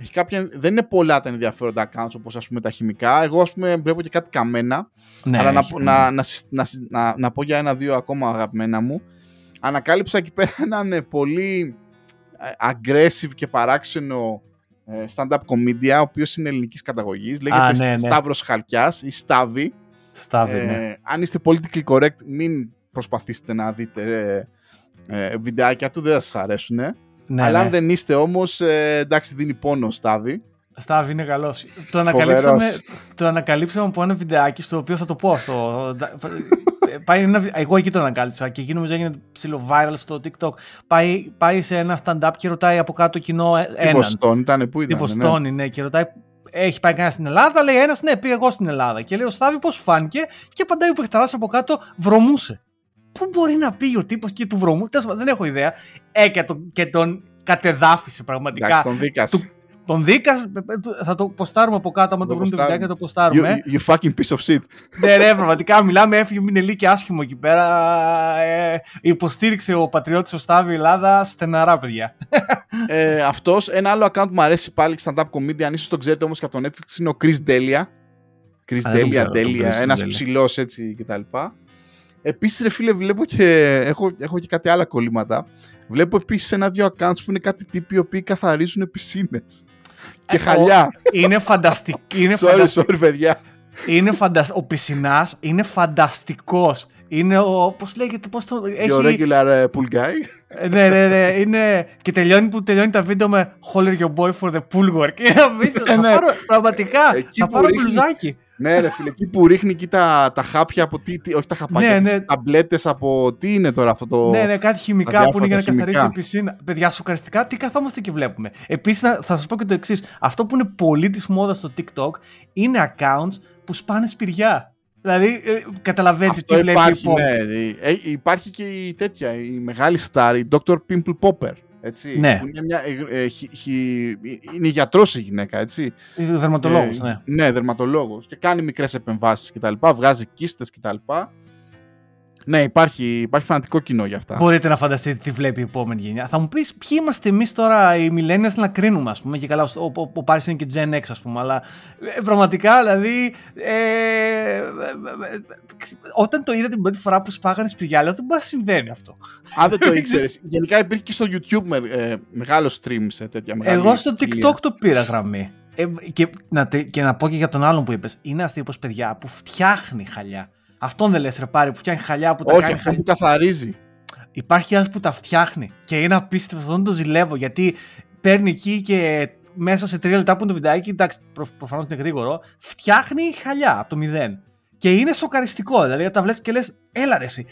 έχει κάποια... Δεν είναι πολλά τα ενδιαφέροντα accounts όπως ας πούμε τα χημικά. Εγώ ας πούμε βλέπω και κάτι καμένα. Ναι, αλλά να, να, να, να, να, πω για ένα-δύο ακόμα αγαπημένα μου. Ανακάλυψα εκεί πέρα έναν ε, πολύ ε, aggressive και παράξενο ε, stand-up comedian, ο οποίος είναι ελληνικής καταγωγής. Λέγεται Α, ναι, ναι. Σταύρος Χαλκιάς ή Στάβη. Στάβη, ναι. Αν είστε politically correct, μην προσπαθήσετε να δείτε ε, ε, βιντεάκια του, δεν θα σας αρέσουν. Ναι, Αλλά ναι. αν δεν είστε όμως, ε, εντάξει δίνει πόνο ο Στάβη. Στάβη είναι καλός. Το ανακαλύψαμε, το ανακαλύψαμε από ένα βιντεάκι στο οποίο θα το πω αυτό. πάει ένα, εγώ εκεί το ανακάλυψα και εκεί νομίζω έγινε ψηλό viral στο TikTok. Πάει, πάει σε ένα stand-up και ρωτάει από κάτω κοινό Στη έναν. Βοστόνη ήταν, πού ήταν. Στη Βοστόνη, ναι. ναι, και ρωτάει έχει πάει κανένα στην Ελλάδα, λέει ένας, ναι, πήγα εγώ στην Ελλάδα. Και λέει ο Στάβη πώς φάνηκε; Και απαντάει ο από κάτω, βρωμούσε. Πού μπορεί να πει ο τύπος και του βρωμού, δεν έχω ιδέα. Ε, και τον, και τον κατεδάφισε πραγματικά. Εντάξει, τον δίκασε. Τον δίκα, θα το ποστάρουμε από κάτω, άμα το, βρούμε το βιντεάκι θα το ποστάρουμε. You, you fucking piece of shit. ναι, ναι, πραγματικά μιλάμε, έφυγε μην και άσχημο εκεί πέρα. Ε, υποστήριξε ο πατριώτης ο Στάβη Ελλάδα στεναρά, παιδιά. ε, αυτός, ένα άλλο account που μου αρέσει πάλι, stand-up comedy, αν ίσως τον ξέρετε όμως και από το Netflix, είναι ο Chris Delia. Chris Delia, Delia, ένας ψηλός έτσι κτλ. Επίσης, ρε φίλε, βλέπω και έχω, έχω και κάτι άλλα κολλήματα. Βλέπω επίσης ένα-δύο accounts που είναι κάτι τύποι οι οποίοι καθαρίζουν πισίνες και χαλιά. Είναι φανταστικό. Είναι sorry, sorry, παιδιά. Είναι φαντασ... Ο πισινάς είναι φανταστικός. Είναι ο. Πώς λέγεται, πώς το. Έχει... Your regular uh, pool guy. Ε, ναι, ναι, ναι. Είναι... Και τελειώνει που τελειώνει τα βίντεο με Holler your boy for the pool work. Είναι απίστευτο. θα ναι. πάρω, πραγματικά. θα πάρω μπλουζάκι. Ναι, ρε φίλε, εκεί που ρίχνει εκεί τα, τα χάπια από τι, τι όχι τα χαπάκια, ναι, ναι. ταμπλέτες από τι είναι τώρα αυτό το. Ναι, ναι, κάτι χημικά που είναι για να καθαρίσει η πισίνα. Παιδιά, σοκαριστικά τι καθόμαστε και βλέπουμε. Επίσης, θα σας πω και το εξής. Αυτό που είναι πολύ της μόδας στο TikTok είναι accounts που σπάνε σπηριά. Δηλαδή, ε, καταλαβαίνετε τι βλέπει υπάρχει, η ναι, ε, υπάρχει και η τέτοια, η μεγάλη star, η Dr. Pimple Popper. Έτσι, ναι. είναι, μια, ε, ε, είναι γιατρός η γυναίκα, έτσι. Δερματολόγος, ε, ναι. Ναι, δερματολόγος. Και κάνει μικρές επεμβάσεις κτλ. Βγάζει κίστες κτλ. Ναι, υπάρχει, υπάρχει φανατικό κοινό για αυτά. Μπορείτε να φανταστείτε τι βλέπει η επόμενη γενιά. Θα μου πεις ποιοι είμαστε εμείς τώρα οι millennials να κρίνουμε, ας πούμε. Και καλά, ο, ο, ο Πάρη είναι και Gen X, ας πούμε. Αλλά ε, πραγματικά, δηλαδή. Ε, ε, ε, όταν το είδα την πρώτη φορά που σπάγανε σπηλιά, λέω δεν μπορεί να συμβαίνει αυτό. Αν δεν το ήξερες. Γενικά υπήρχε και στο YouTube με, ε, μεγάλο stream σε τέτοια μεγάλη. Εγώ στο TikTok το πήρα γραμμή. Ε, και, να, και να πω και για τον άλλον που είπες. Είναι αστείο παιδιά που φτιάχνει χαλιά. Αυτόν δεν λες, ρε πάρει, που φτιάχνει χαλιά που τα Όχι, κάνει. Όχι, που καθαρίζει. Υπάρχει ένας που τα φτιάχνει και είναι απίστευτο, δεν το ζηλεύω γιατί παίρνει εκεί και μέσα σε τρία λεπτά που είναι το βιντεάκι, εντάξει, προ, προφανώς είναι γρήγορο, φτιάχνει χαλιά από το μηδέν. Και είναι σοκαριστικό. Δηλαδή, όταν βλέπεις και λες, έλα ρε, εσύ.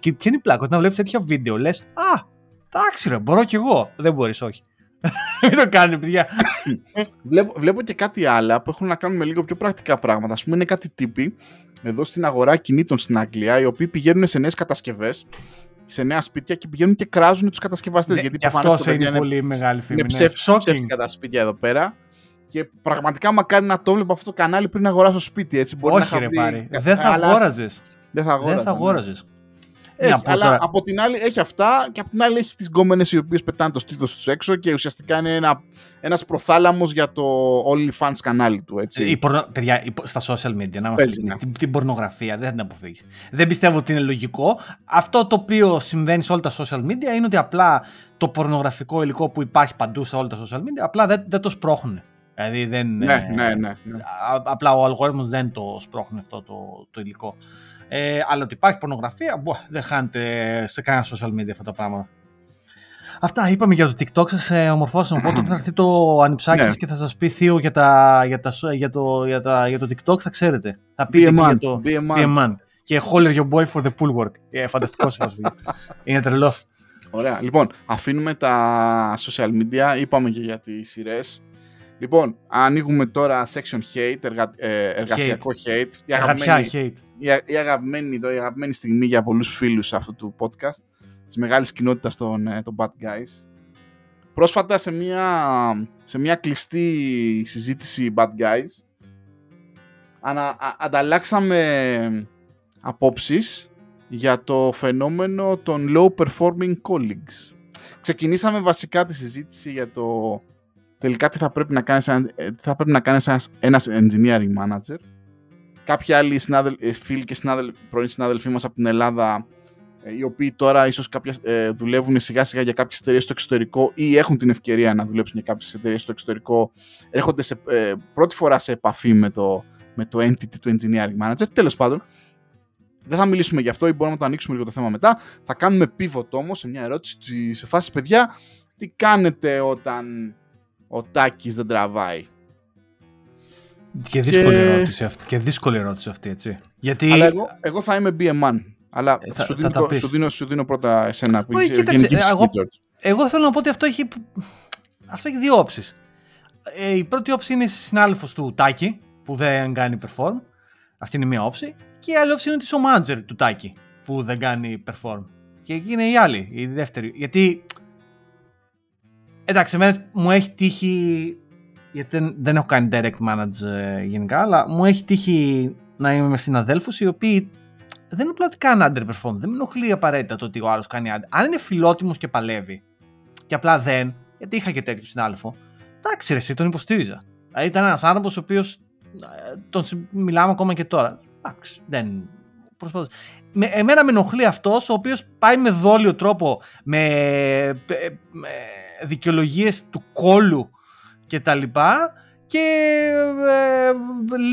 Και ποια είναι η πλάκα, όταν βλέπεις τέτοια βίντεο, λες, Α, εντάξει, ρε, μπορώ κι εγώ. Δεν μπορείς, όχι. Μην το κάνεις, παιδιά. βλέπω, βλέπω και κάτι άλλο που έχουν να κάνουν με λίγο πιο πρακτικά πράγματα. Α πούμε, είναι κάτι τύποι εδώ στην αγορά κινήτων στην Αγγλία, οι οποίοι πηγαίνουν σε νέες κατασκευές, σε νέα σπίτια και πηγαίνουν και κράζουν τους κατασκευαστές. Ναι, γιατί αυτό είναι, είναι πολύ μεγάλη φήμη. Είναι ναι. ψεύτικα τα σπίτια εδώ πέρα. Και πραγματικά μακάρι να το βλέπω αυτό το κανάλι πριν αγοράσω σπίτι. Έτσι, μπορεί Όχι, να ρε, πάρει. Δεν θα αγόραζες. Δεν θα αγόραζες. Έχει, ναι, αλλά από την άλλη έχει αυτά και από την άλλη έχει τις γκόμενες οι οποίες πετάνε το στήθος τους έξω και ουσιαστικά είναι ένα, ένας προθάλαμος για το OnlyFans κανάλι του, έτσι. Η πορνο... Παιδιά, στα social media, να μας ναι. την, την πορνογραφία, δεν θα την αποφύγεις. Δεν πιστεύω ότι είναι λογικό. Αυτό το οποίο συμβαίνει σε όλα τα social media είναι ότι απλά το πορνογραφικό υλικό που υπάρχει παντού σε όλα τα social media, απλά δεν, δεν το σπρώχνουν. Δηλαδή δεν, ναι, ε, ναι, ναι, ναι. Απλά ο αλγόριθμος δεν το σπρώχνει αυτό το, το υλικό. Ε, αλλά ότι υπάρχει πορνογραφία, μπο, δεν χάνεται σε κανένα social media αυτά τα πράγματα. Αυτά είπαμε για το TikTok, σας ε, ομορφώσαμε, οπότε όταν θα έρθει το ανιψάκι ναι. και θα σας πει θείο για, τα, για, τα, για, το, για, τα, για το TikTok, θα ξέρετε. Θα πείτε και για το be a man. Και Holler your boy for the pool work. Ε, φανταστικός Είναι τρελό. Ωραία. Λοιπόν, αφήνουμε τα social media, είπαμε και για τις σειρές. Λοιπόν, ανοίγουμε τώρα section hate, εργα... ε, εργασιακό hate. hate. Η, αγαπημένη, hate. Η, η, αγαπημένη, το, η αγαπημένη στιγμή για πολλούς φίλους αυτού του podcast, της μεγάλης κοινότητας των, ε, των Bad Guys. Πρόσφατα σε μια, σε μια κλειστή συζήτηση Bad Guys, ανα, ανταλλάξαμε απόψεις για το φαινόμενο των low performing colleagues. Ξεκινήσαμε βασικά τη συζήτηση για το τελικά τι θα πρέπει να κάνεις, ε, θα πρέπει να κάνεις ένας, ένας engineering manager. Κάποιοι άλλοι ε, φίλοι και συνάδελφοι, πρώην συνάδελφοί μας από την Ελλάδα ε, οι οποίοι τώρα ίσως κάποιες, ε, δουλεύουν σιγά σιγά για κάποιες εταιρείες στο εξωτερικό ή έχουν την ευκαιρία να δουλέψουν για κάποιες εταιρείες στο εξωτερικό έρχονται σε, πρώτη φορά σε επαφή με το, με το entity του engineering manager. Τέλος πάντων, δεν θα μιλήσουμε γι' αυτό ή μπορούμε να το ανοίξουμε λίγο το θέμα μετά. Θα κάνουμε pivot όμως σε μια ερώτηση σε φάση παιδιά, τι κάνετε όταν ο Τάκης δεν τραβάει. Και δύσκολη, και... Ερώτηση αυτή, και δύσκολη ερώτηση αυτή, έτσι. Γιατί... Αλλά εγώ, εγώ θα είμαι BM1. Αλλά ε, θα, σου, δίνω, θα σου, δίνω, σου δίνω πρώτα εσένα που είσαι κοίταξε, εγώ, εγώ θέλω να πω ότι αυτό έχει, αυτό έχει δύο όψεις. Ε, η πρώτη όψη είναι συνάδελφος του Τάκη, που δεν κάνει perform. Αυτή είναι μία όψη. Και η άλλη όψη είναι ο manager του Τάκη, που δεν κάνει perform. Και εκεί είναι η άλλη, η δεύτερη. Γιατί Εντάξει, εμένα μου έχει τύχει. Γιατί δεν, έχω κάνει direct manage ε, γενικά, αλλά μου έχει τύχει να είμαι με συναδέλφους οι οποίοι δεν είναι απλά ότι κάνουν underperform. Δεν με ενοχλεί απαραίτητα το ότι ο άλλος κάνει under. Αν είναι φιλότιμος και παλεύει, και απλά δεν, γιατί είχα και τέτοιο συνάδελφο, εντάξει, ρε, εσύ τον υποστήριζα. Δηλαδή ήταν ένας άνθρωπος ο οποίος ε, τον μιλάμε ακόμα και τώρα. Εντάξει, δεν. Προσπαθώ. Με, εμένα με ενοχλεί αυτός ο οποίος πάει με δόλιο τρόπο, με, με δικαιολογίες του κόλου και τα λοιπά και ε,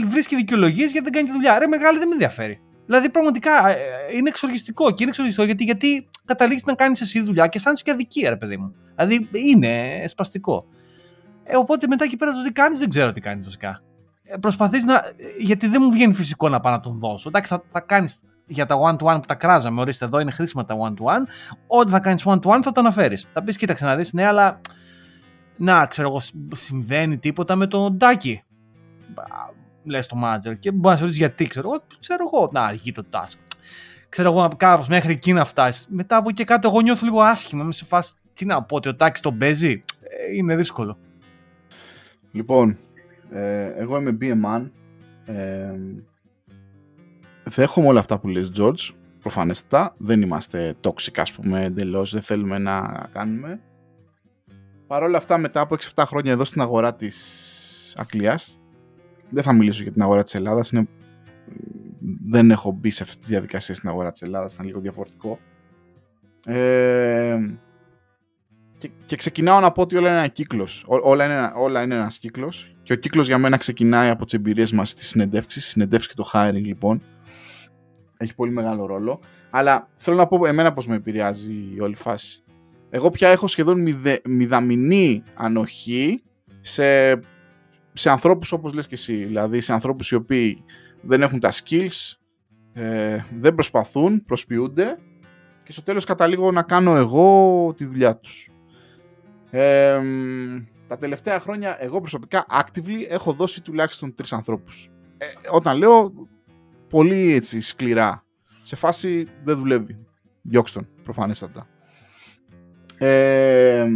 βρίσκει δικαιολογίες γιατί δεν κάνει τη δουλειά. Ρε μεγάλη δεν με ενδιαφέρει. Δηλαδή πραγματικά ε, είναι εξοργιστικό και είναι εξοργιστικό γιατί, γιατί καταλήγεις να κάνεις εσύ δουλειά και αισθάνεσαι και αδικία, ρε παιδί μου. Δηλαδή είναι σπαστικό. Ε, οπότε μετά εκεί πέρα το τι κάνεις δεν ξέρω τι κάνεις βασικά. Ε, Προσπαθείς να. Γιατί δεν μου βγαίνει φυσικό να πάω να τον δώσω. Εντάξει, θα, θα κάνεις για τα one-to-one που τα κράζαμε, ορίστε εδώ είναι χρήσιμα τα one-to-one. Ό,τι θα κάνεις one-to-one θα το αναφέρεις. Θα πεις, κοίταξε να δεις, ναι, αλλά. Να, ξέρω εγώ, συμβαίνει τίποτα με τον Ντάκι. Λες το manager και μπορεί να σε ρωτήσει γιατί, ξέρω εγώ, ξέρω εγώ, να αργεί το task. Ξέρω εγώ, κάπως μέχρι εκεί να φτάσεις. Μετά από εκεί κάτω, εγώ νιώθω λίγο άσχημα. Με σε φάση, τι να πω, ότι ο Τάκης τον παίζει; Ε, είναι δύσκολο. Λοιπόν, ε, εγώ είμαι BMan. Ε, δέχομαι όλα αυτά που λες George, προφανέστατα, δεν είμαστε toxic ας πούμε εντελώς, δεν θέλουμε να κάνουμε. Παρ' όλα αυτά μετά από 6-7 χρόνια εδώ στην αγορά της Αγγλίας, δεν θα μιλήσω για την αγορά της Ελλάδας, είναι... δεν έχω μπει σε αυτή τη διαδικασία στην αγορά της Ελλάδας, ήταν λίγο διαφορετικό. Ε... Και, και, ξεκινάω να πω ότι όλα είναι ένα κύκλος. Όλα είναι, όλα είναι ένας κύκλος. Και ο κύκλος για μένα ξεκινάει από τις εμπειρίες μας στη συνεντεύξεις. Συνεντεύξεις και το hiring λοιπόν έχει πολύ μεγάλο ρόλο. Αλλά θέλω να πω εμένα πώς με επηρεάζει η όλη φάση. Εγώ πια έχω σχεδόν μηδε, μηδαμινή ανοχή σε, σε ανθρώπους όπως λες και εσύ. Δηλαδή σε ανθρώπους οι οποίοι δεν έχουν τα skills, ε, δεν προσπαθούν, προσποιούνται και στο τέλος καταλήγω να κάνω εγώ τη δουλειά τους. Ε, τα τελευταία χρόνια εγώ προσωπικά actively έχω δώσει τουλάχιστον τρεις ανθρώπους. Ε, όταν λέω πολύ έτσι σκληρά. Σε φάση δεν δουλεύει. Διώξτε τον, προφανέστατα. Ε,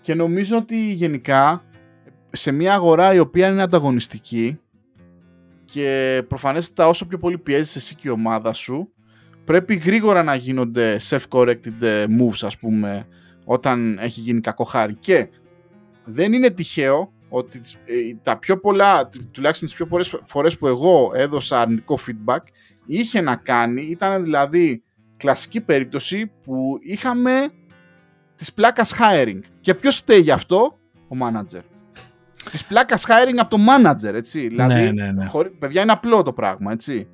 και νομίζω ότι γενικά σε μια αγορά η οποία είναι ανταγωνιστική και προφανέστατα όσο πιο πολύ πιέζεις εσύ και η ομάδα σου πρέπει γρήγορα να γίνονται self-corrected moves ας πούμε όταν έχει γίνει κακό χάρη και δεν είναι τυχαίο ότι ε, τα πιο πολλά, τουλάχιστον τις πιο πολλές φορές που εγώ έδωσα αρνητικό feedback, είχε να κάνει, ήταν δηλαδή κλασική περίπτωση που είχαμε της πλάκας hiring. Και ποιος φταίει γι' αυτό, ο manager. Της πλάκας hiring από το manager, έτσι. Δηλαδή, ναι, ναι, ναι. παιδιά είναι απλό το πράγμα, έτσι.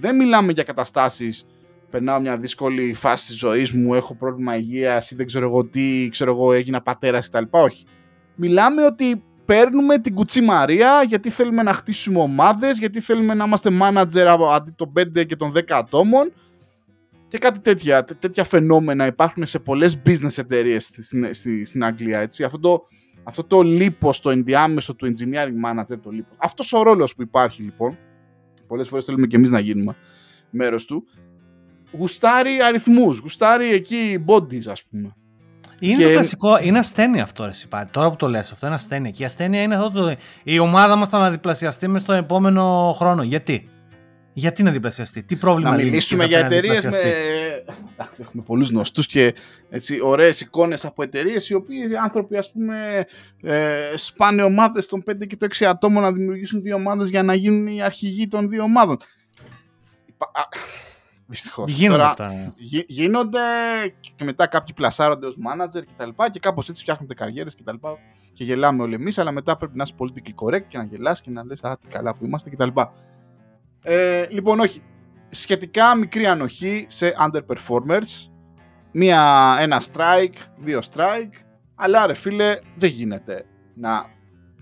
Δεν μιλάμε για καταστάσεις περνάω μια δύσκολη φάση της ζωής μου, έχω πρόβλημα υγείας ή δεν ξέρω εγώ τι, ξέρω εγώ έγινα πατέρας κτλ. Όχι. Μιλάμε ότι παίρνουμε την κουτσή Μαρία γιατί θέλουμε να χτίσουμε ομάδες, γιατί θέλουμε να είμαστε manager αντί των 5 και των 10 ατόμων Και κάτι τέτοια, τέτοια φαινόμενα υπάρχουν σε πολλές business εταιρείες στην, στη, στην Αγγλία. Έτσι. Αυτό, το, αυτό το λίπος, το ενδιάμεσο του engineering manager, το λίπος. Αυτός ο ρόλος που υπάρχει λοιπόν, πολλές φορές θέλουμε και εμείς να γίνουμε μέρος του, γουστάρει αριθμούς, γουστάρει εκεί bodies ας πούμε. Είναι το κλασικό, είναι ασθένεια αυτό ρε Σιπάρη. Τώρα που το λες αυτό είναι ασθένεια. Και η ασθένεια είναι αυτό το... Η ομάδα μας θα διπλασιαστεί μες στο επόμενο χρόνο. Γιατί; Γιατί να διπλασιαστεί, τι πρόβλημα Να μιλήσουμε για εταιρείες με. Έχουμε πολλούς γνωστούς και ωραίες εικόνες από εταιρείες οι οποίοι άνθρωποι, ας πούμε, ε, σπάνε ομάδες των 5 και των 6 ατόμων να δημιουργήσουν δύο ομάδες για να γίνουν οι αρχηγοί των δύο ομάδων. Δυστυχώς. Γίνονται αυτά. Ναι. Γίνονται και μετά κάποιοι πλασάρονται ως manager κτλ. Και, και κάπως έτσι φτιάχνονται καριέρες κτλ. Και, και γελάμε όλοι εμείς, αλλά μετά πρέπει να είσαι politically correct και να γελάς και να λες: Α, τι καλά που είμαστε κτλ. Ε, λοιπόν, όχι. Σχετικά μικρή ανοχή σε underperformers. Μία, ένα strike, δύο strike. Αλλά ρε φίλε, δεν γίνεται να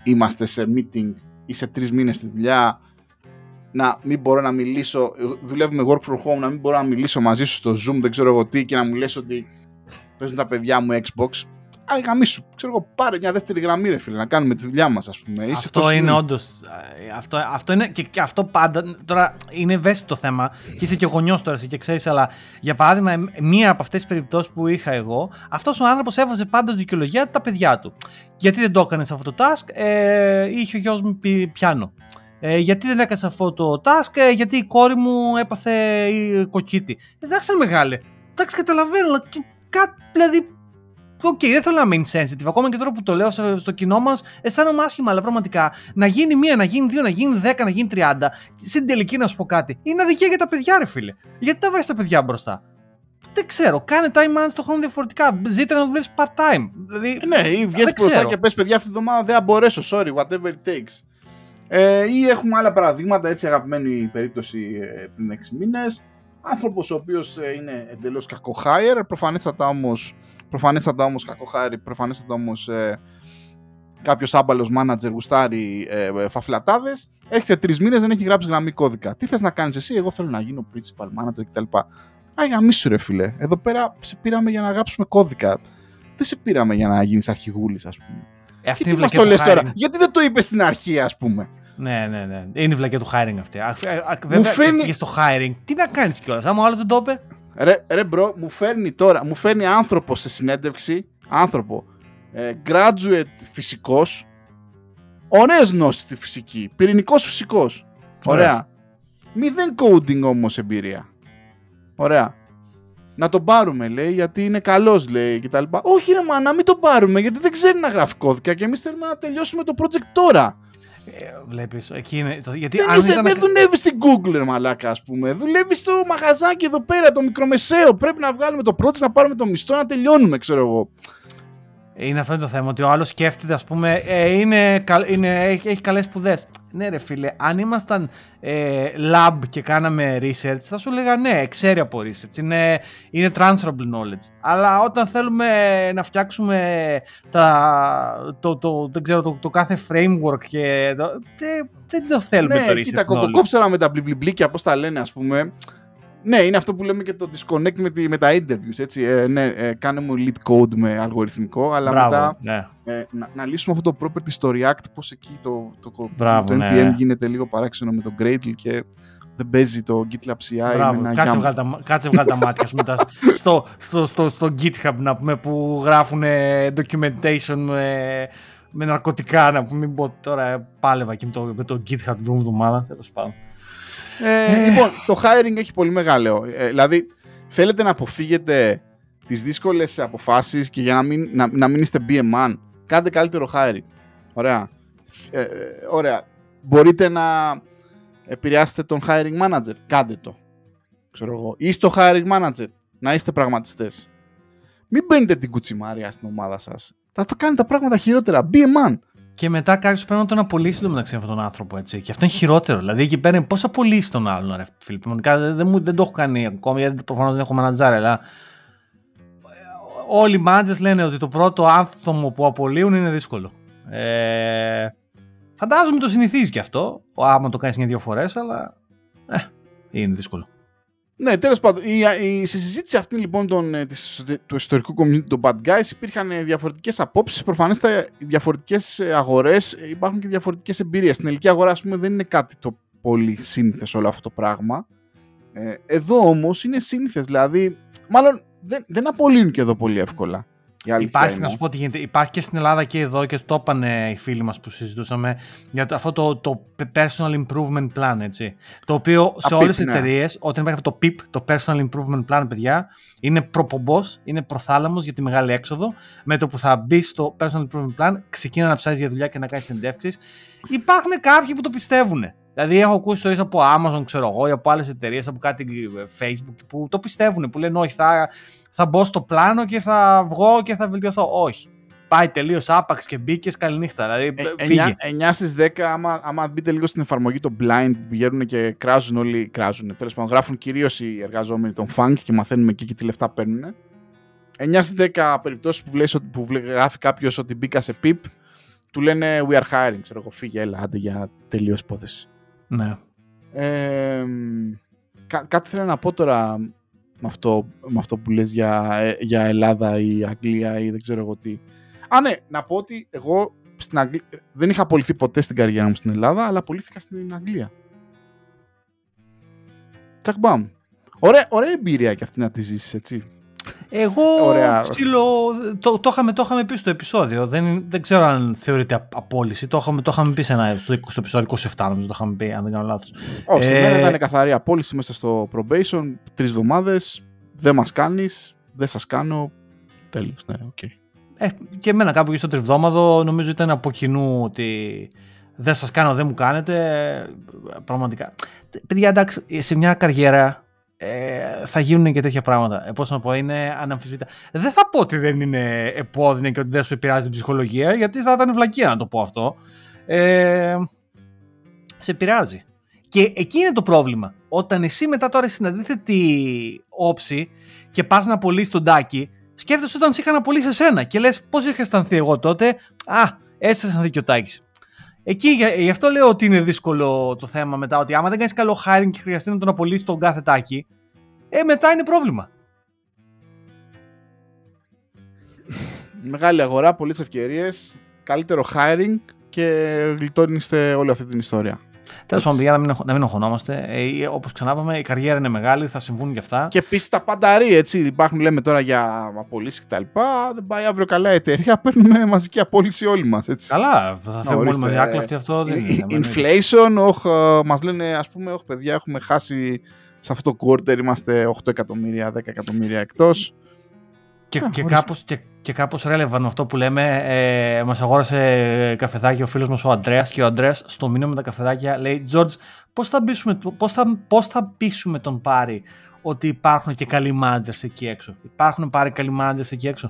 είμαστε σε meeting ή σε τρεις μήνες στη δουλειά να μην μπορώ να μιλήσω, δουλεύουμε work from home, να μην μπορώ να μιλήσω μαζί σου στο Zoom, δεν ξέρω εγώ τι, και να μου λες ότι παίζουν τα παιδιά μου Xbox. Άι γαμίσου, ξέρω εγώ, πάρε μια δεύτερη γραμμή, ρε φίλε, να κάνουμε τη δουλειά μας, ας πούμε. Αυτό είναι όντως. Ε, αυτό, αυτό είναι και, και, αυτό πάντα. Τώρα είναι ευαίσθητο το θέμα και είσαι και γονιός τώρα, εσύ και ξέρεις, αλλά για παράδειγμα, μία από αυτές τις περιπτώσεις που είχα εγώ, αυτός ο άνθρωπος έβαζε πάντα δικαιολογία τα παιδιά του. Γιατί δεν το έκανες αυτό το task, ε, είχε ο γιος μου πει πιάνω. Ε, γιατί δεν έκανε αυτό το task, ε, γιατί η κόρη μου έπαθε κοκκύτη. Εντάξει, είναι μεγάλη. Εντάξει, καταλαβαίνω, αλλά κάτι, δηλαδή OK, okay, δεν θέλω να είμαι insensitive. Ακόμα και τώρα που το λέω στο κοινό μας, αισθάνομαι άσχημα, αλλά πραγματικά να γίνει μία, να γίνει δύο, να γίνει δέκα, να γίνει τριάντα. Στην τελική να σου πω κάτι. Είναι αδικία για τα παιδιά, ρε φίλε. Γιατί τα βάζεις τα παιδιά μπροστά; Δεν ξέρω. Κάνε time management το χρόνο διαφορετικά. Ζήτα να δουλεύει part-time. Δηλαδή, ναι, ή βγει μπροστά και πες παιδιά αυτή τη βδομάδα δεν μπορέσω. Sorry, whatever it takes. Ε, ή έχουμε άλλα παραδείγματα, έτσι αγαπημένη περίπτωση ε, πριν 6 μήνες. Άνθρωπος ο οποίος ε, είναι εντελώς κακό hire, προφανέστατα όμως προφανέστατα όμως κακό hire, προφανέστατα όμως ε, κάποιος άμπαλος manager γουστάρει ε, ε, φαφλατάδες. Έρχεται τρεις μήνες, δεν έχει γράψει γραμμή κώδικα. Τι θες να κάνεις εσύ, Εγώ θέλω να γίνω principal manager κτλ. Άγια μίσου ρε φίλε. Εδώ πέρα σε πήραμε για να γράψουμε κώδικα. Δεν σε πήραμε για να γίνεις αρχηγούλης, ας πούμε. Ε, αυτή τι μας το λες τώρα, Γιατί δεν το είπες στην αρχή, ας πούμε; Ναι, ναι, ναι. Είναι η βλακία του hiring αυτή. Βέβαια, μου φέρνει... στο hiring, τι να κάνεις κιόλας. Άμα ο άλλος δεν το είπε. Ρε, ρε, bro, μου φέρνει τώρα, μου φέρνει άνθρωπο σε συνέντευξη. Άνθρωπο. Ε, graduate φυσικός. Ωραίες γνώσεις στη φυσική. Πυρηνικός φυσικός. Ωραία. Μηδέν coding όμως εμπειρία. Ωραία. Να τον πάρουμε, λέει, γιατί είναι καλός, λέει κτλ. Όχι, ρε, μα να μην τον πάρουμε, γιατί δεν ξέρει να γράφει κώδικα και εμείς θέλουμε να τελειώσουμε το project τώρα. Ε, Βλέπεις, εκεί είναι. Γιατί δεν, είσαι, δεν δουλεύεις στην Google, ρε μαλάκα, ας πούμε. Δουλεύεις στο μαγαζάκι εδώ πέρα, το μικρομεσαίο. Πρέπει να βγάλουμε το project, να πάρουμε το μισθό, να τελειώνουμε, ξέρω εγώ. Είναι αυτό το θέμα, ότι ο άλλος σκέφτεται, ας πούμε, ε, είναι, είναι, έχει καλές σπουδές. Ναι, ρε φίλε, αν ήμασταν ε, lab και κάναμε research, θα σου έλεγα ναι, ξέρει από research. Είναι, είναι transferable knowledge. Αλλά όταν θέλουμε να φτιάξουμε τα, το, το, δεν ξέρω, το, το κάθε framework και. Το, δεν, δεν το θέλουμε ναι, το research. Κοίτα, κοκοκόψερα με τα μπλιμπλιμπλίκια, πώς τα λένε, ας πούμε. Ναι, είναι αυτό που λέμε και το disconnect με, τη, με τα interviews. Έτσι. Ε, ναι, ε, κάνε μου lead code με αλγοριθμικό, αλλά Μπράβο, μετά ναι. ε, να, να, λύσουμε αυτό το property στο React, πώς εκεί το, το, Μπράβο, το ναι, NPM ναι. γίνεται λίγο παράξενο με το Gradle και δεν παίζει το GitLab CI Μπράβο, με ένα κάτσε YAML. βγάλ τα, κάτσε βγάλ τα μάτια σου μετά στο, στο, στο, στο GitHub να πούμε, που γράφουν documentation με, με ναρκωτικά να πούμε, μην πω τώρα πάλευα και με το, με το GitHub την εβδομάδα, τέλος πάντων. Ε, λοιπόν, το hiring έχει πολύ μεγάλο. Ε, δηλαδή, θέλετε να αποφύγετε τις δύσκολες αποφάσεις και για να μην, να, να μην είστε BM1, κάντε καλύτερο hiring. Ωραία. Ε, ε, ωραία. Μπορείτε να επηρεάσετε τον hiring manager. Κάντε το. Ξέρω εγώ. Ή στο hiring manager. Να είστε πραγματιστές. Μην μπαίνετε την κουτσιμάρια στην ομάδα σας. Θα, θα κάνει τα πράγματα χειρότερα. BM1. Και μετά κάποιος πρέπει να τον απολύσει το μεταξύ αυτόν τον άνθρωπο. Έτσι. Και αυτό είναι χειρότερο. Δηλαδή εκεί πέρα πώς απολύσεις τον άλλον, ρε φίλε. Πραγματικά δεν, δεν, δεν το έχω κάνει ακόμη γιατί προφανώς δεν έχω μανατζάρι, αλλά όλοι οι managers λένε ότι το πρώτο άτομο που απολύουν είναι δύσκολο. Ε, φαντάζομαι το συνηθίζεις και αυτό, άμα το κάνεις μια-δύο φορές, αλλά ε, είναι δύσκολο. Ναι, τέλος πάντων. Η, η, στη συζήτηση αυτή λοιπόν τον, ε, της, του ιστορικού community των Bad Guys υπήρχαν διαφορετικές απόψεις. Προφανέστατα διαφορετικές αγορές υπάρχουν και διαφορετικές εμπειρίες. Στην ελληνική αγορά, ας πούμε, δεν είναι κάτι το πολύ σύνηθες όλο αυτό το πράγμα. Ε, εδώ όμως είναι σύνηθες. Δηλαδή, μάλλον δεν, δεν απολύουν και εδώ πολύ εύκολα. Υπάρχει, να σου πω ότι γίνεται. Υπάρχει και στην Ελλάδα και εδώ και το είπαν οι φίλοι μας που συζητούσαμε για το, αυτό το, το personal improvement plan, έτσι. Το οποίο σε όλες τις ναι. εταιρείες, όταν υπάρχει αυτό το PIP, το personal improvement plan, παιδιά, είναι προπομπός, είναι προθάλαμος για τη μεγάλη έξοδο. Με το που θα μπει στο personal improvement plan, ξεκίνα να ψάξει για δουλειά και να κάνεις συνεντεύξει. Υπάρχουν κάποιοι που το πιστεύουν. Δηλαδή, έχω ακούσει το από Amazon, ξέρω εγώ, ή από άλλες εταιρείες, από κάτι ε, Facebook που το πιστεύουν, που λένε Όχι, θα, θα μπω στο πλάνο και θα βγω και θα βελτιωθώ. Όχι. Πάει τελείως άπαξ και μπήκες καληνύχτα. Δηλαδή, ε, φύγε. 9, στις 10, άμα, άμα μπείτε λίγο στην εφαρμογή το blind που πηγαίνουν και κράζουν όλοι, κράζουν. Τέλος πάντων, γράφουν κυρίως οι εργαζόμενοι των funk και μαθαίνουμε εκεί και τι λεφτά παίρνουν. 9 στις 10 περιπτώσεις που, που γράφει κάποιος ότι μπήκα σε PIP, του λένε We are hiring. Ξέρω εγώ, φύγε, έλα, άντε για τελείως υπόθεση. Ναι. Ε, κά, κάτι θέλω να πω τώρα με αυτό, με αυτό που λες για, ε, για Ελλάδα ή Αγγλία ή δεν ξέρω εγώ τι. Α, ναι, να πω ότι εγώ στην Αγγλία, δεν είχα απολυθεί ποτέ στην καριέρα μου στην Ελλάδα, αλλά απολύθηκα στην Αγγλία. Τσακ μπαμ. Ωραία, ωραία εμπειρία και αυτή να τη ζήσεις, έτσι. Εγώ ψήλω, το, το, είχαμε, το είχαμε πει στο επεισόδιο. Δεν, δεν ξέρω αν θεωρείται απόλυση. Το είχαμε, το είχαμε πει σε ένα, στο, στο επεισόδιο 27, νομίζω το είχαμε πει, αν δεν κάνω λάθος. Όχι, ε, μένα ήταν καθαρή απόλυση μέσα στο probation. Τρεις εβδομάδες. Δεν μας κάνεις. Δεν σας κάνω. Τέλος. Ναι, OK. Okay. Ε, και εμένα κάπου και στο τριβδόμαδο νομίζω ήταν από κοινού ότι δεν σας κάνω, δεν μου κάνετε. Πραγματικά. Παιδιά, εντάξει, σε μια καριέρα ε, θα γίνουν και τέτοια πράγματα. Ε, Πώς να πω, είναι αναμφισβήτα. Δεν θα πω ότι δεν είναι επώδυνο και ότι δεν σου επηρεάζει την ψυχολογία, γιατί θα ήταν βλακία να το πω αυτό. Ε, σε επηρεάζει. Και εκεί είναι το πρόβλημα. Όταν εσύ μετά τώρα στην αντίθετη όψη και πας να απολύσει τον τάκι, σκέφτεσαι όταν σε είχα απολύσει εσένα και λες πώς είχα αισθανθεί εγώ τότε. Α, έτσι θα αισθανθεί και ο τάκι. Εκεί γι' αυτό λέω ότι είναι δύσκολο το θέμα μετά. Ότι άμα δεν κάνεις καλό hiring και χρειαστεί να τον απολύσεις τον κάθε τάκι, ε, μετά είναι πρόβλημα. Μεγάλη αγορά, πολλές ευκαιρίες, καλύτερο hiring και γλιτώνεστε όλη αυτή την ιστορία. Τέλος πάντων, για να μην, να μην οχωνόμαστε. Ε, Όπως ξανά είπαμε, η καριέρα είναι μεγάλη, θα συμβούν και αυτά. Και επίσης τα πανταρί, έτσι. Υπάρχουν, λέμε τώρα για απολύσεις κτλ. Δεν πάει αύριο καλά η εταιρεία. Παίρνουμε μαζική απόλυση όλοι μας. Καλά, θα φεύγουμε όλοι μαζί άκλαυτοι αυτό. Δεν είναι, inflation, όχι, ε, μας λένε, ας πούμε, όχι παιδιά, έχουμε χάσει σε αυτό το quarter είμαστε 8 εκατομμύρια, 10 εκατομμύρια εκτός. Και, και, κάπως, και, και κάπως relevant αυτό που λέμε, ε, μας αγόρασε καφεδάκι ο φίλος μας ο Αντρέας και ο Αντρέας στο μήνυμα με τα καφεδάκια λέει «George, πώς θα, πείσουμε, πώς, θα, πώς θα πείσουμε τον Πάρη ότι υπάρχουν και καλοί managers εκεί έξω; Υπάρχουν πάρει καλοί managers εκεί έξω;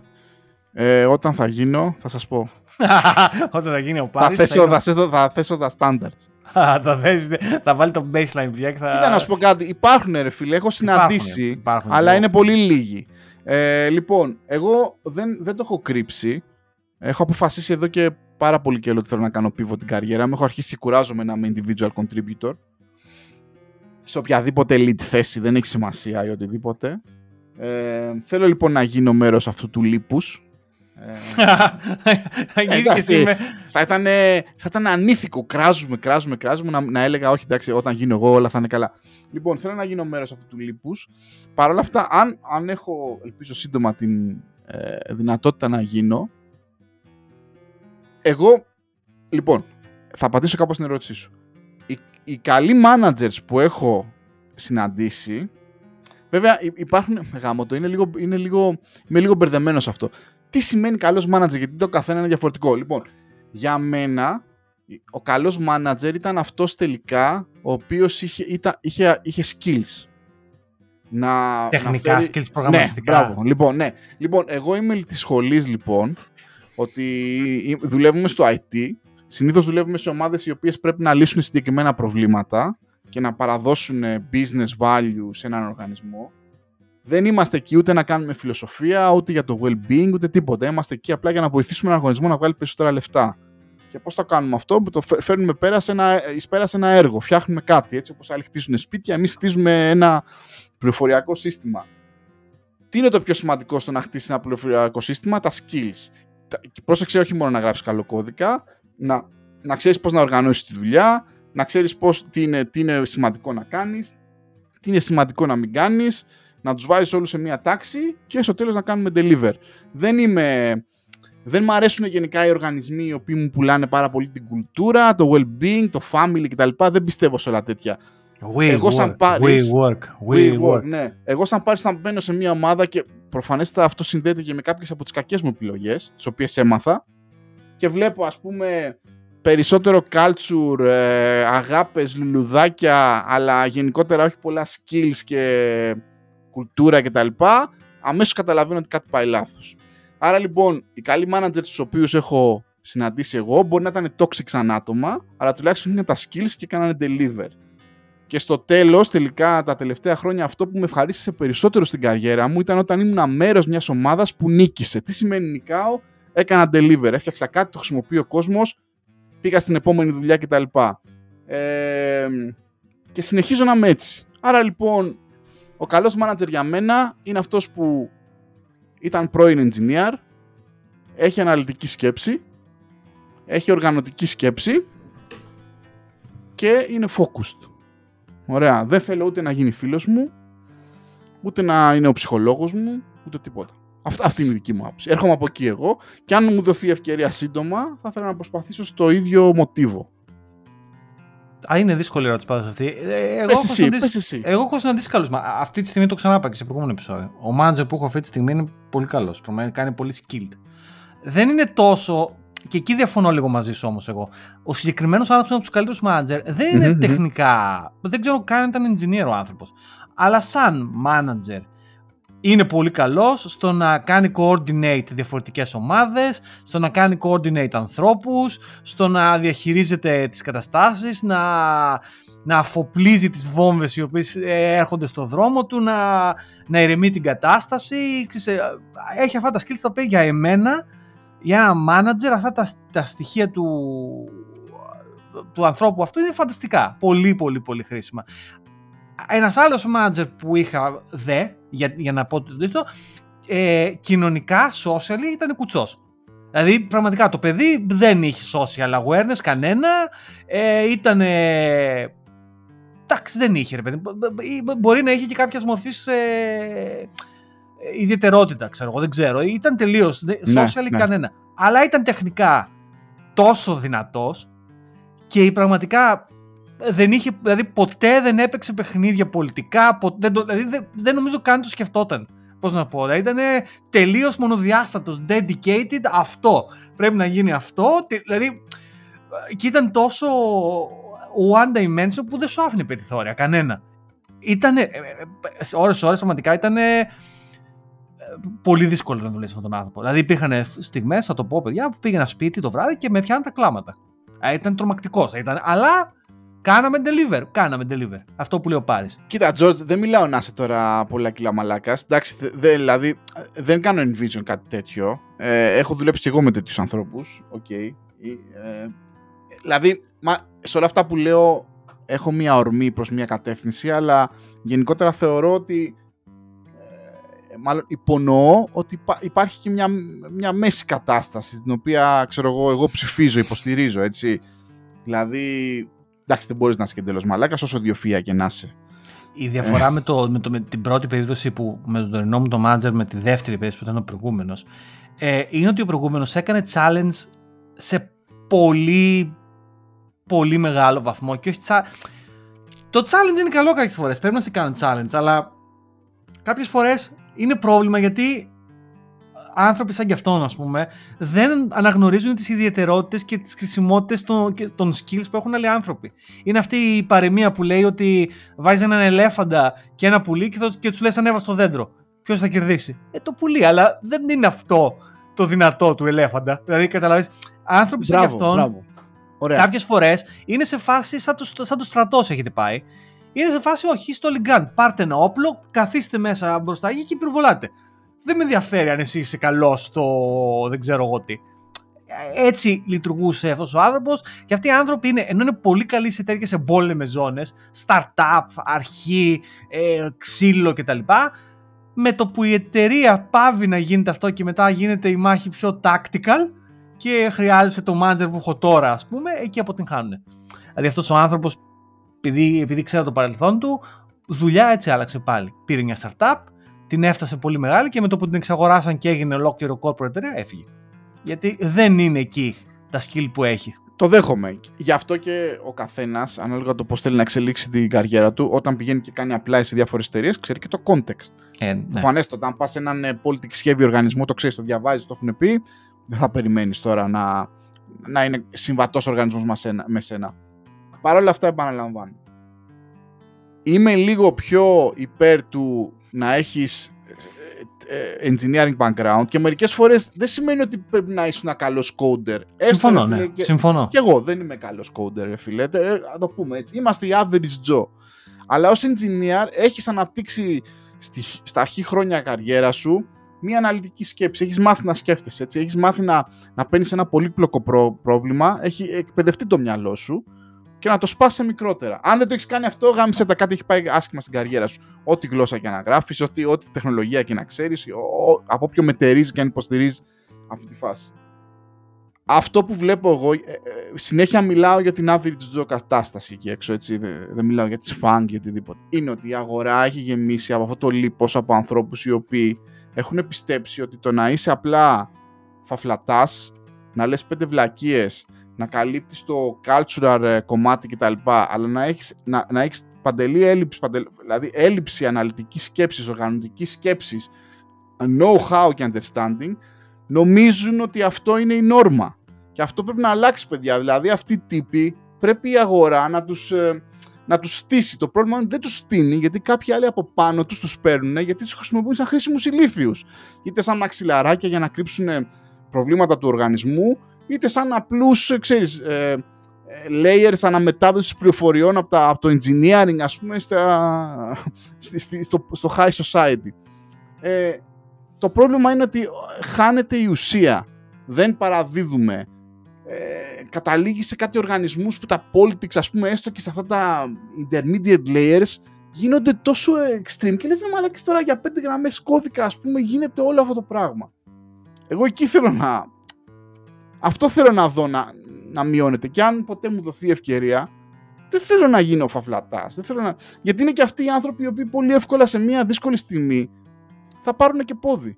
Ε, όταν θα γίνω, θα σας πω. όταν θα γίνει ο Πάρης... Θα θέσω, θα, θέσω, θα θέσω τα standards. θα, θα βάλει το baseline πια και θα... Κοίτα να σου πω κάτι. Υπάρχουν ρε φίλε, έχω συναντήσει, υπάρχουν, υπάρχουν, αλλά είναι πολύ λίγοι. Ε, λοιπόν, εγώ δεν, δεν το έχω κρύψει. Έχω αποφασίσει εδώ και πάρα πολύ καιρό ότι θέλω να κάνω pivot την καριέρα μου. Έχω αρχίσει και κουράζομαι να είμαι individual contributor. Σε οποιαδήποτε elite θέση, δεν έχει σημασία ή οτιδήποτε. Ε, θέλω λοιπόν να γίνω μέρος αυτού του λίπους. Ε, εντάξει, θα, ήταν, θα ήταν ανήθικο. Κράζουμε, κράζουμε, κράζουμε να, να έλεγα όχι εντάξει όταν γίνω εγώ όλα θα είναι καλά. Λοιπόν, θέλω να γίνω μέρος αυτού του λίπους. Παρ' όλα αυτά, αν, αν έχω, ελπίζω σύντομα, την ε, δυνατότητα να γίνω, εγώ, λοιπόν, θα απαντήσω κάπως στην ερώτησή σου. Οι, οι καλοί managers που έχω συναντήσει, βέβαια υπάρχουν, γάμο το, είναι λίγο, είναι λίγο, είμαι λίγο μπερδεμένος αυτό. Τι σημαίνει καλός manager, γιατί το καθένα είναι διαφορετικό. Λοιπόν, για μένα, ο καλός manager ήταν αυτός τελικά ο οποίος είχε, είχε, είχε skills. Να, Τεχνικά να skills ναι, προγραμματιστικά. Ναι, μπράβο. Λοιπόν, ναι. λοιπόν, εγώ είμαι της σχολής λοιπόν ότι δουλεύουμε στο IT. Συνήθως δουλεύουμε σε ομάδες οι οποίες πρέπει να λύσουν συγκεκριμένα προβλήματα και να παραδώσουν business value σε έναν οργανισμό. Δεν είμαστε εκεί ούτε να κάνουμε φιλοσοφία, ούτε για το well-being, ούτε τίποτα. Είμαστε εκεί απλά για να βοηθήσουμε έναν οργανισμό να βγάλει περισσότερα λεφτά. Και πώς το κάνουμε αυτό, το φέρνουμε πέρα σε ένα, εις πέρα σε ένα έργο, φτιάχνουμε κάτι. Έτσι όπως άλλοι χτίζουν σπίτια, εμείς χτίζουμε ένα πληροφοριακό σύστημα. Τι είναι το πιο σημαντικό στο να χτίσεις ένα πληροφοριακό σύστημα, τα skills. Πρόσεξε όχι μόνο να γράψεις καλό κώδικα, να, να ξέρεις πώς να οργανώσεις τη δουλειά, να ξέρεις τι είναι, τι είναι σημαντικό να κάνεις, τι είναι σημαντικό να μην κάνεις, να τους βάζεις όλους σε μία τάξη και στο τέλος να κάνουμε deliver. Δεν είμαι δεν μου αρέσουν γενικά οι οργανισμοί οι οποίοι μου πουλάνε πάρα πολύ την κουλτούρα, το well-being, το family κτλ. Δεν πιστεύω σε όλα τέτοια. We Εγώ σαν πάρεις, we work, we, work. Ναι. Εγώ σαν πάρεις θα μπαίνω σε μια ομάδα και προφανέστατα αυτό συνδέεται και με κάποιες από τις κακές μου επιλογές, τις οποίες έμαθα και βλέπω ας πούμε περισσότερο culture, ε, αγάπες, λουλουδάκια, αλλά γενικότερα όχι πολλά skills και κουλτούρα κτλ. Αμέσως καταλαβαίνω ότι κάτι πάει λάθος. Άρα λοιπόν, οι καλοί managers τους οποίους έχω συναντήσει εγώ μπορεί να ήταν toxic σαν άτομα, αλλά τουλάχιστον είναι τα skills και κάνανε deliver. Και στο τέλος, τελικά τα τελευταία χρόνια, αυτό που με ευχαρίστησε περισσότερο στην καριέρα μου ήταν όταν ήμουν μέρος μιας ομάδας που νίκησε. Τι σημαίνει νικάω, έκανα deliver. Έφτιαξα κάτι, το χρησιμοποιεί ο κόσμος, πήγα στην επόμενη δουλειά κτλ. Ε, και συνεχίζω να είμαι έτσι. Άρα λοιπόν, ο καλός manager για μένα είναι αυτός που ήταν πρώην engineer, έχει αναλυτική σκέψη, έχει οργανωτική σκέψη και είναι focused. Ωραία. Δεν θέλω ούτε να γίνει φίλος μου, ούτε να είναι ο ψυχολόγος μου, ούτε τίποτα. Αυτή, αυτή είναι η δική μου άποψη. Έρχομαι από εκεί εγώ και αν μου δοθεί ευκαιρία σύντομα, θα ήθελα να προσπαθήσω στο ίδιο μοτίβο. Α, είναι δύσκολη ερώτηση πάντως αυτή. Ε, εγώ, πες εσύ, έχω πες εσύ. εγώ έχω συναντήσει καλούς. Αυτή τη στιγμή το ξανάπα και σε προηγούμενο επεισόδιο. Ο μάντζερ που έχω αυτή τη στιγμή είναι πολύ καλός. Κάνει πολύ skilled. Δεν είναι τόσο. Και εκεί διαφωνώ λίγο μαζί σου όμως εγώ. Ο συγκεκριμένος άνθρωπος είναι από τους καλύτερους manager. Δεν είναι τεχνικά. Δεν ξέρω καν αν ήταν engineer ο άνθρωπος. Αλλά σαν manager είναι πολύ καλός στο να κάνει coordinate διαφορετικές ομάδες, στο να κάνει coordinate ανθρώπους, στο να διαχειρίζεται τις καταστάσεις, να, να αφοπλίζει τις βόμβες οι οποίες ε, έρχονται στο δρόμο του, να, να ηρεμεί την κατάσταση. Ε, έχει αυτά τα skills τα οποία για εμένα, για ένα manager, αυτά τα, τα στοιχεία του, του ανθρώπου αυτού είναι φανταστικά. Πολύ πολύ πολύ χρήσιμα. Ένας άλλος manager που είχα δε, για, για να πω το τέτοιο, ε, κοινωνικά, social ήταν κουτσός. Δηλαδή, πραγματικά το παιδί δεν είχε social awareness κανένα. Ε, ήταν. Εντάξει, δεν είχε ρε παιδί. Μπορεί να είχε και κάποια μορφή ε, ιδιαιτερότητα, ξέρω εγώ, δεν ξέρω. Ήταν τελείως ναι, social ναι. κανένα. Αλλά ήταν τεχνικά τόσο δυνατός και πραγματικά δεν είχε, δηλαδή ποτέ δεν έπαιξε παιχνίδια πολιτικά, ποτέ, δηλαδή δεν, δεν νομίζω καν το σκεφτόταν. Πώς να πω, δηλαδή ήταν τελείως μονοδιάστατος, dedicated, αυτό. Πρέπει να γίνει αυτό, δηλαδή και ήταν τόσο one dimension που δεν σου άφηνε περιθώρια, κανένα. Ήτανε, ε, ε, ε, ώρες ώρες πραγματικά ήταν πολύ δύσκολο να δουλέψεις με τον άνθρωπο. Δηλαδή υπήρχαν στιγμές, θα το πω παιδιά, που πήγαινα σπίτι το βράδυ και με πιάναν τα κλάματα. Ήταν τρομακτικός. Αλλά Κάναμε deliver. Κάναμε deliver. Αυτό που λέει ο Πάρης. Κοίτα, George, δεν μιλάω να είσαι τώρα πολλά κιλά μαλάκας. Εντάξει, δε, δηλαδή δεν κάνω envision κάτι τέτοιο. Ε, έχω δουλέψει και εγώ με τέτοιους ανθρώπους. OK. Okay. Ε, δηλαδή, μα, σε όλα αυτά που λέω, έχω μία ορμή προς μία κατεύθυνση, αλλά γενικότερα θεωρώ ότι. Ε, μάλλον υπονοώ ότι υπάρχει και μια, μια μέση κατάσταση την οποία ξέρω εγώ, εγώ ψηφίζω, υποστηρίζω έτσι. Δηλαδή Εντάξει, δεν μπορείς να είσαι και εντελώς μαλάκας, όσο ιδιοφυΐα και να είσαι. Η διαφορά με, το, με, το, με την πρώτη περίπτωση που με τον τωρινό μου το manager, με τη δεύτερη περίπτωση που ήταν ο προηγούμενος, ε, είναι ότι ο προηγούμενος έκανε challenge σε πολύ πολύ μεγάλο βαθμό και όχι τσα... Το challenge είναι καλό κάποιες φορές. Πρέπει να σε κάνουν challenge, αλλά κάποιες φορές είναι πρόβλημα γιατί άνθρωποι σαν κι αυτόν, ας πούμε, δεν αναγνωρίζουν τις ιδιαιτερότητες και τις χρησιμότητες των, των skills που έχουν άλλοι άνθρωποι. Είναι αυτή η παροιμία που λέει ότι βάζεις έναν ελέφαντα και ένα πουλί και, και τους λες ανέβα στο δέντρο. Ποιος θα κερδίσει; Ε, το πουλί, αλλά δεν είναι αυτό το δυνατό του ελέφαντα. Δηλαδή, καταλαβαίνει, άνθρωποι σαν κι αυτόν. Κάποιες φορές είναι σε φάση σαν το, σαν το στρατός έχετε πάει. Είναι σε φάση, όχι, στο λιγκάν. Πάρτε ένα όπλο, καθίστε μέσα μπροστά και πυροβολάτε δεν με ενδιαφέρει αν εσύ είσαι καλός στο δεν ξέρω εγώ τι. έτσι λειτουργούσε αυτός ο άνθρωπος. Και αυτοί οι άνθρωποι είναι, ενώ είναι πολύ καλοί σε τέτοιες εμπόλεμες ζώνες, startup, αρχή, ε, ξύλο κτλ. Με το που η εταιρεία πάβει να γίνεται αυτό και μετά γίνεται η μάχη πιο tactical και χρειάζεσαι το manager που έχω τώρα, ας πούμε, εκεί αποτυγχάνουν. Δηλαδή αυτός ο άνθρωπος, επειδή, επειδή ξέρω το παρελθόν του, δουλειά έτσι άλλαξε πάλι. Πήρε μια startup, την έφτασε πολύ μεγάλη και με το που την εξαγοράσαν και έγινε ολόκληρο corporate εταιρεία, έφυγε. Γιατί δεν είναι εκεί τα skill που έχει. Το δέχομαι. Γι' αυτό και ο καθένας, ανάλογα το πώς θέλει να εξελίξει την καριέρα του, όταν πηγαίνει και κάνει απλά σε διάφορες εταιρείες, ξέρει και το context. Ε, ναι. Προφανέστατα, αν πας σε έναν ε, politics heavy οργανισμό, το ξέρεις, το διαβάζεις, το έχουν πει, δεν θα περιμένεις τώρα να, να είναι συμβατός οργανισμός με σένα. Παρ' όλα αυτά, επαναλαμβάνω. Είμαι λίγο πιο υπέρ του να έχεις ε, engineering background και μερικές φορές δεν σημαίνει ότι πρέπει να είσαι ένα καλός coder. Συμφωνώ, ναι. Και, Συμφωνώ. Και εγώ δεν είμαι καλός coder, φίλε. Ε, να το πούμε έτσι. Είμαστε οι average Joe. Αλλά ως engineer έχεις αναπτύξει στη, στα αρχή χρόνια καριέρα σου μια αναλυτική σκέψη. Έχεις μάθει να σκέφτεσαι, έτσι. Έχεις μάθει να, να παίρνεις ένα πολύπλοκο πρόβλημα. Έχει εκπαιδευτεί το μυαλό σου και να το σπάσει σε μικρότερα. Αν δεν το έχεις κάνει αυτό, γάμισε τα κάτι έχει πάει άσχημα στην καριέρα σου. Ό,τι γλώσσα και να γράφεις, ό,τι, ό,τι τεχνολογία και να ξέρεις, από όποιο μετερίζει και αν υποστηρίζει αυτή τη φάση. Αυτό που βλέπω εγώ, ε, ε, συνέχεια μιλάω για την average Joe κατάσταση εκεί έξω, έτσι, δεν, δεν μιλάω για τις fang ή οτιδήποτε. Είναι ότι η αγορά έχει γεμίσει από αυτό το λίπος από ανθρώπους οι οποίοι έχουν πιστέψει ότι το να είσαι απλά φαφλατάς, να λες πέντε βλακίες, να καλύπτεις το cultural ε, κομμάτι κτλ. Αλλά να έχεις, να, να έχεις παντελή έλλειψη, δηλαδή έλλειψη αναλυτικής σκέψης, οργανωτικής σκέψης, know-how και understanding, νομίζουν ότι αυτό είναι η νόρμα. Και αυτό πρέπει να αλλάξει, παιδιά. Δηλαδή, αυτοί οι τύποι πρέπει η αγορά να τους, ε, να τους στήσει. Το πρόβλημα είναι ότι δεν τους στείνει, γιατί κάποιοι άλλοι από πάνω τους τους παίρνουν, γιατί τους χρησιμοποιούν σαν χρήσιμους ηλίθιους. Είτε σαν μαξιλαράκια για να κρύψουν προβλήματα του οργανισμού, είτε σαν απλούς, ε, ξέρεις, ε, ε, layers αναμετάδοσης πληροφοριών από, τα, από το engineering, ας πούμε, στα, στο, στο high society. Ε, το πρόβλημα είναι ότι χάνεται η ουσία. Δεν παραδίδουμε. Ε, καταλήγει σε κάτι οργανισμούς που τα politics, ας πούμε, έστω και σε αυτά τα intermediate layers, γίνονται τόσο extreme και λέτε μαλάκες τώρα για 5 γραμμές κώδικα, ας πούμε, γίνεται όλο αυτό το πράγμα. Εγώ εκεί θέλω να, αυτό θέλω να δω να, να μειώνεται. Και αν ποτέ μου δοθεί ευκαιρία, δεν θέλω να γίνω φαυλατάς. Να... Γιατί είναι και αυτοί οι άνθρωποι οι οποίοι πολύ εύκολα σε μια δύσκολη στιγμή θα πάρουν και πόδι.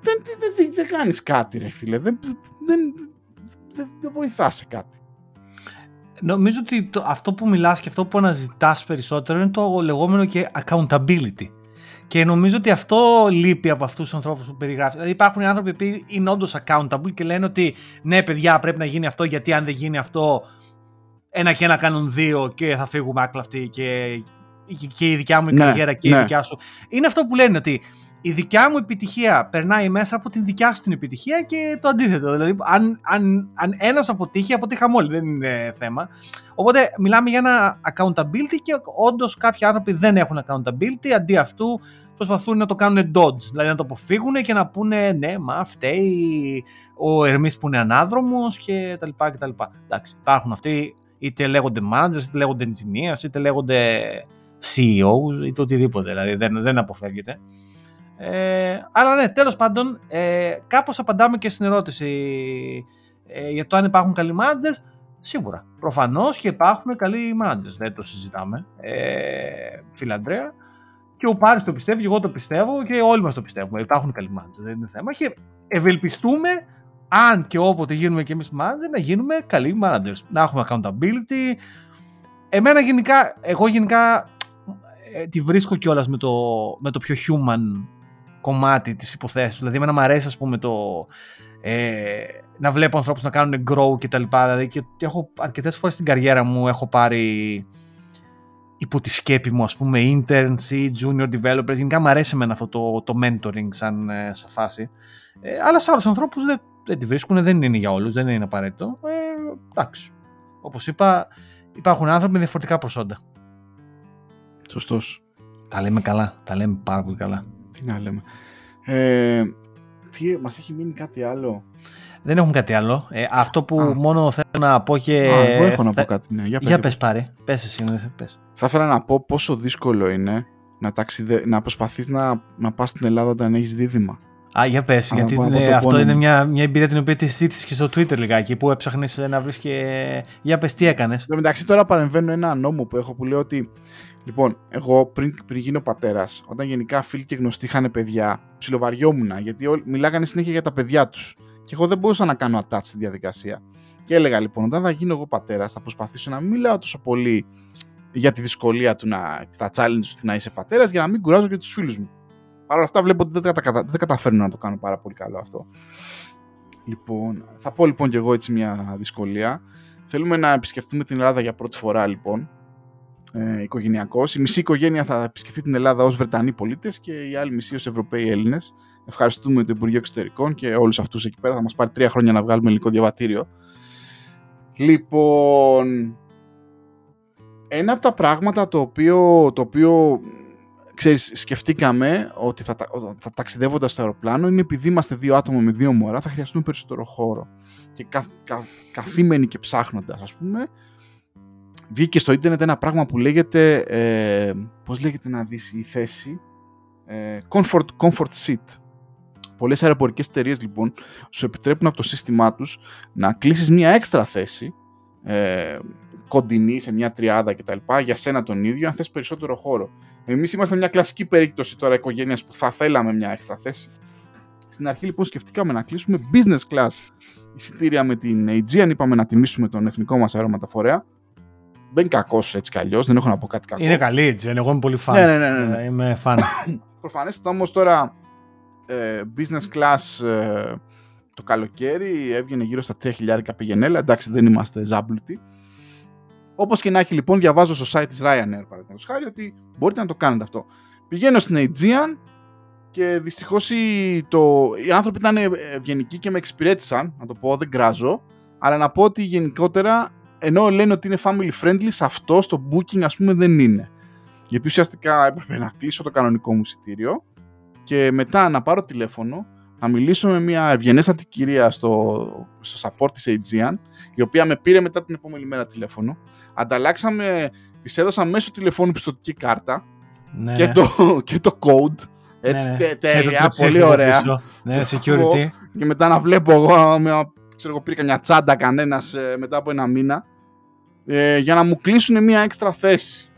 Δεν, δεν, δεν, δεν κάνεις κάτι, ρε φίλε. Δεν, δεν, δεν, δεν βοηθάς σε κάτι. Νομίζω ότι το, αυτό που μιλάς και αυτό που αναζητάς περισσότερο είναι το λεγόμενο και accountability. Και νομίζω ότι αυτό λείπει από αυτούς τους ανθρώπους που περιγράφει. Δηλαδή, υπάρχουν άνθρωποι που είναι όντως accountable και λένε ότι ναι, παιδιά, πρέπει να γίνει αυτό γιατί αν δεν γίνει αυτό, ένα και ένα κάνουν δύο και θα φύγουμε άκλαυτοι και, και η δικιά μου η ναι, καριέρα και ναι. η δικιά σου. Είναι αυτό που λένε ότι η δικιά μου επιτυχία περνάει μέσα από την δικιά σου την επιτυχία και το αντίθετο. Δηλαδή, αν, αν, αν ένας αποτύχει, αποτύχαμε όλοι, δεν είναι θέμα. Οπότε, μιλάμε για ένα accountability και όντως κάποιοι άνθρωποι δεν έχουν accountability. Αντί αυτού, προσπαθούν να το κάνουν dodge, δηλαδή να το αποφύγουν και να πούνε ναι, μα φταίει ο Ερμής που είναι ανάδρομος και τα λοιπά και τα λοιπά. Εντάξει, υπάρχουν αυτοί, είτε λέγονται managers, είτε λέγονται engineers, είτε λέγονται CEOs, είτε οτιδήποτε, δηλαδή δεν, δεν αποφεύγεται. Ε, αλλά ναι, τέλος πάντων, ε, κάπως απαντάμε και στην ερώτηση ε, για το αν υπάρχουν καλοί managers. Σίγουρα. Προφανώς και υπάρχουν καλοί managers. Δεν το συζητάμε. Ε, Φιλαντρέα. Και ο Πάρης το πιστεύει, και εγώ το πιστεύω και όλοι μας το πιστεύουμε. Υπάρχουν καλοί managers, δεν είναι θέμα. Και ευελπιστούμε, αν και όποτε γίνουμε και εμείς manager, να γίνουμε καλοί managers. Να έχουμε accountability. Εμένα γενικά, εγώ γενικά ε, τη βρίσκω κιόλας με το, με το πιο human κομμάτι της υποθέσεως. Δηλαδή, εμένα μου αρέσει, ας πούμε, το, ε, να βλέπω ανθρώπους να κάνουν grow και τα λοιπά. Δηλαδή, και έχω αρκετές φορές στην καριέρα μου έχω πάρει υπό τη σκέπη μου, ας πούμε, interns ή junior developers. Γενικά μου αρέσει εμένα αυτό το, το mentoring σαν, ε, σαν φάση. Ε, αλλά σε άλλους ανθρώπους δεν, δεν τη βρίσκουν, δεν είναι για όλους, δεν είναι απαραίτητο. Ε, εντάξει. Όπως είπα, υπάρχουν άνθρωποι με διαφορετικά προσόντα. Σωστός. Τα λέμε καλά, τα λέμε πάρα πολύ καλά. Τι να λέμε. Ε, τι, μας έχει μείνει κάτι άλλο; Δεν έχουν κάτι άλλο. Ε, αυτό που Α. μόνο θέλω να πω και. Α, εγώ έχω να θα- πω κάτι. Ναι. Για πες, Για πες πάρε. Πες εσύ, ναι, πες. Θα ήθελα να πω πόσο δύσκολο είναι να, ταξιδε... να προσπαθείς να, να πας στην Ελλάδα όταν έχεις δίδυμα. Α, για πες, Α, γιατί πω, ναι, από το αυτό πόνο είναι μου. μια, μια εμπειρία την οποία τη συζήτησε και στο Twitter λιγάκι, που έψαχνες ε, να βρεις και... Για πες, τι έκανες. Εν τω μεταξύ τώρα παρεμβαίνω ένα νόμο που έχω που λέει ότι λοιπόν, εγώ πριν, πριν γίνω πατέρας, όταν γενικά φίλοι και γνωστοί είχαν παιδιά, ψιλοβαριόμουν γιατί όλοι μιλάγανε συνέχεια για τα παιδιά τους. Και εγώ δεν μπορούσα να κάνω attach στη διαδικασία. Και έλεγα λοιπόν, όταν θα γίνω εγώ πατέρας, θα προσπαθήσω να μην μιλάω τόσο πολύ για τη δυσκολία του να, τα challenge του να είσαι πατέρας, για να μην κουράζω και τους φίλους μου. Παρ' όλα αυτά βλέπω ότι δεν, τα κατα... δεν καταφέρνω να το κάνω πάρα πολύ καλό αυτό. Λοιπόν, θα πω λοιπόν και εγώ έτσι μια δυσκολία. Θέλουμε να επισκεφτούμε την Ελλάδα για πρώτη φορά λοιπόν, ε, οικογενειακώς. Η μισή οικογένεια θα επισκεφτεί την Ελλάδα ως Βρετανοί πολίτες και η άλλη μισή ως Ευρωπαίοι Έλληνες. Ευχαριστούμε το Υπουργείο Εξωτερικών και όλους αυτούς εκεί πέρα. Θα μας πάρει τρία χρόνια να βγάλουμε ελληνικό διαβατήριο. Λοιπόν, ένα από τα πράγματα το οποίο, το οποίο ξέρεις, σκεφτήκαμε ότι θα, τα- θα ταξιδεύοντας στο αεροπλάνο είναι επειδή είμαστε δύο άτομα με δύο μωρά θα χρειαστούμε περισσότερο χώρο. Και καθ, κα, καθήμενοι και ψάχνοντας ας πούμε βγήκε στο ίντερνετ ένα πράγμα που λέγεται ε, πώς λέγεται να δεις η θέση; Ε, comfort, comfort seat. Πολλές αεροπορικές εταιρείες λοιπόν σου επιτρέπουν από το σύστημά τους να κλείσεις μια έξτρα θέση ε, κοντινή σε μια τριάδα κτλ. για σένα τον ίδιο αν θες περισσότερο χώρο. Εμείς είμαστε μια κλασική περίπτωση τώρα οικογένειας που θα θέλαμε μια έξτρα θέση. Στην αρχή λοιπόν σκεφτήκαμε να κλείσουμε business class εισιτήρια με την Aegean, είπαμε να τιμήσουμε τον εθνικό μας αερομεταφορέα. Δεν είναι κακός έτσι κι αλλιώς, δεν έχω να πω κάτι κακό. Είναι καλή έτσι, εγώ είμαι πολύ φαν. Ναι, ναι, ναι, ναι, ναι. Ε, Είμαι φαν. Προφανέστατα όμως τώρα ε, business class ε, το καλοκαίρι έβγαινε γύρω στα 3 χιλιάρικα πηγενέλα. Εντάξει, δεν είμαστε ζάμπλουτοι. Όπως και να έχει λοιπόν, διαβάζω στο site της Ryanair παραδείγματος χάρη ότι μπορείτε να το κάνετε αυτό. Πηγαίνω στην Aegean και δυστυχώς οι, το, οι άνθρωποι ήταν ευγενικοί και με εξυπηρέτησαν, να το πω, δεν κράζω, αλλά να πω ότι γενικότερα ενώ λένε ότι είναι family friendly, σε αυτό στο booking ας πούμε δεν είναι. Γιατί ουσιαστικά έπρεπε να κλείσω το κανονικό μου εισιτήριο και μετά να πάρω τηλέφωνο, να μιλήσω με μια ευγενέστατη κυρία στο, στο support της Aegean, η οποία με πήρε μετά την επόμενη μέρα τηλέφωνο. Ανταλλάξαμε, της έδωσα μέσω τηλεφώνου πιστοτική κάρτα ναι, και, ναι. το, και το code. Έτσι, Ναι, ναι. τε- Και το τέλεια, τριψίχο πολύ από ωραία. πίσω. Ναι, security. Και μετά να βλέπω εγώ, με, ξέρω εγώ, πήρε καμιά τσάντα κανένας μετά από ένα μήνα, ε, για να μου κλείσουν μια έξτρα θέση.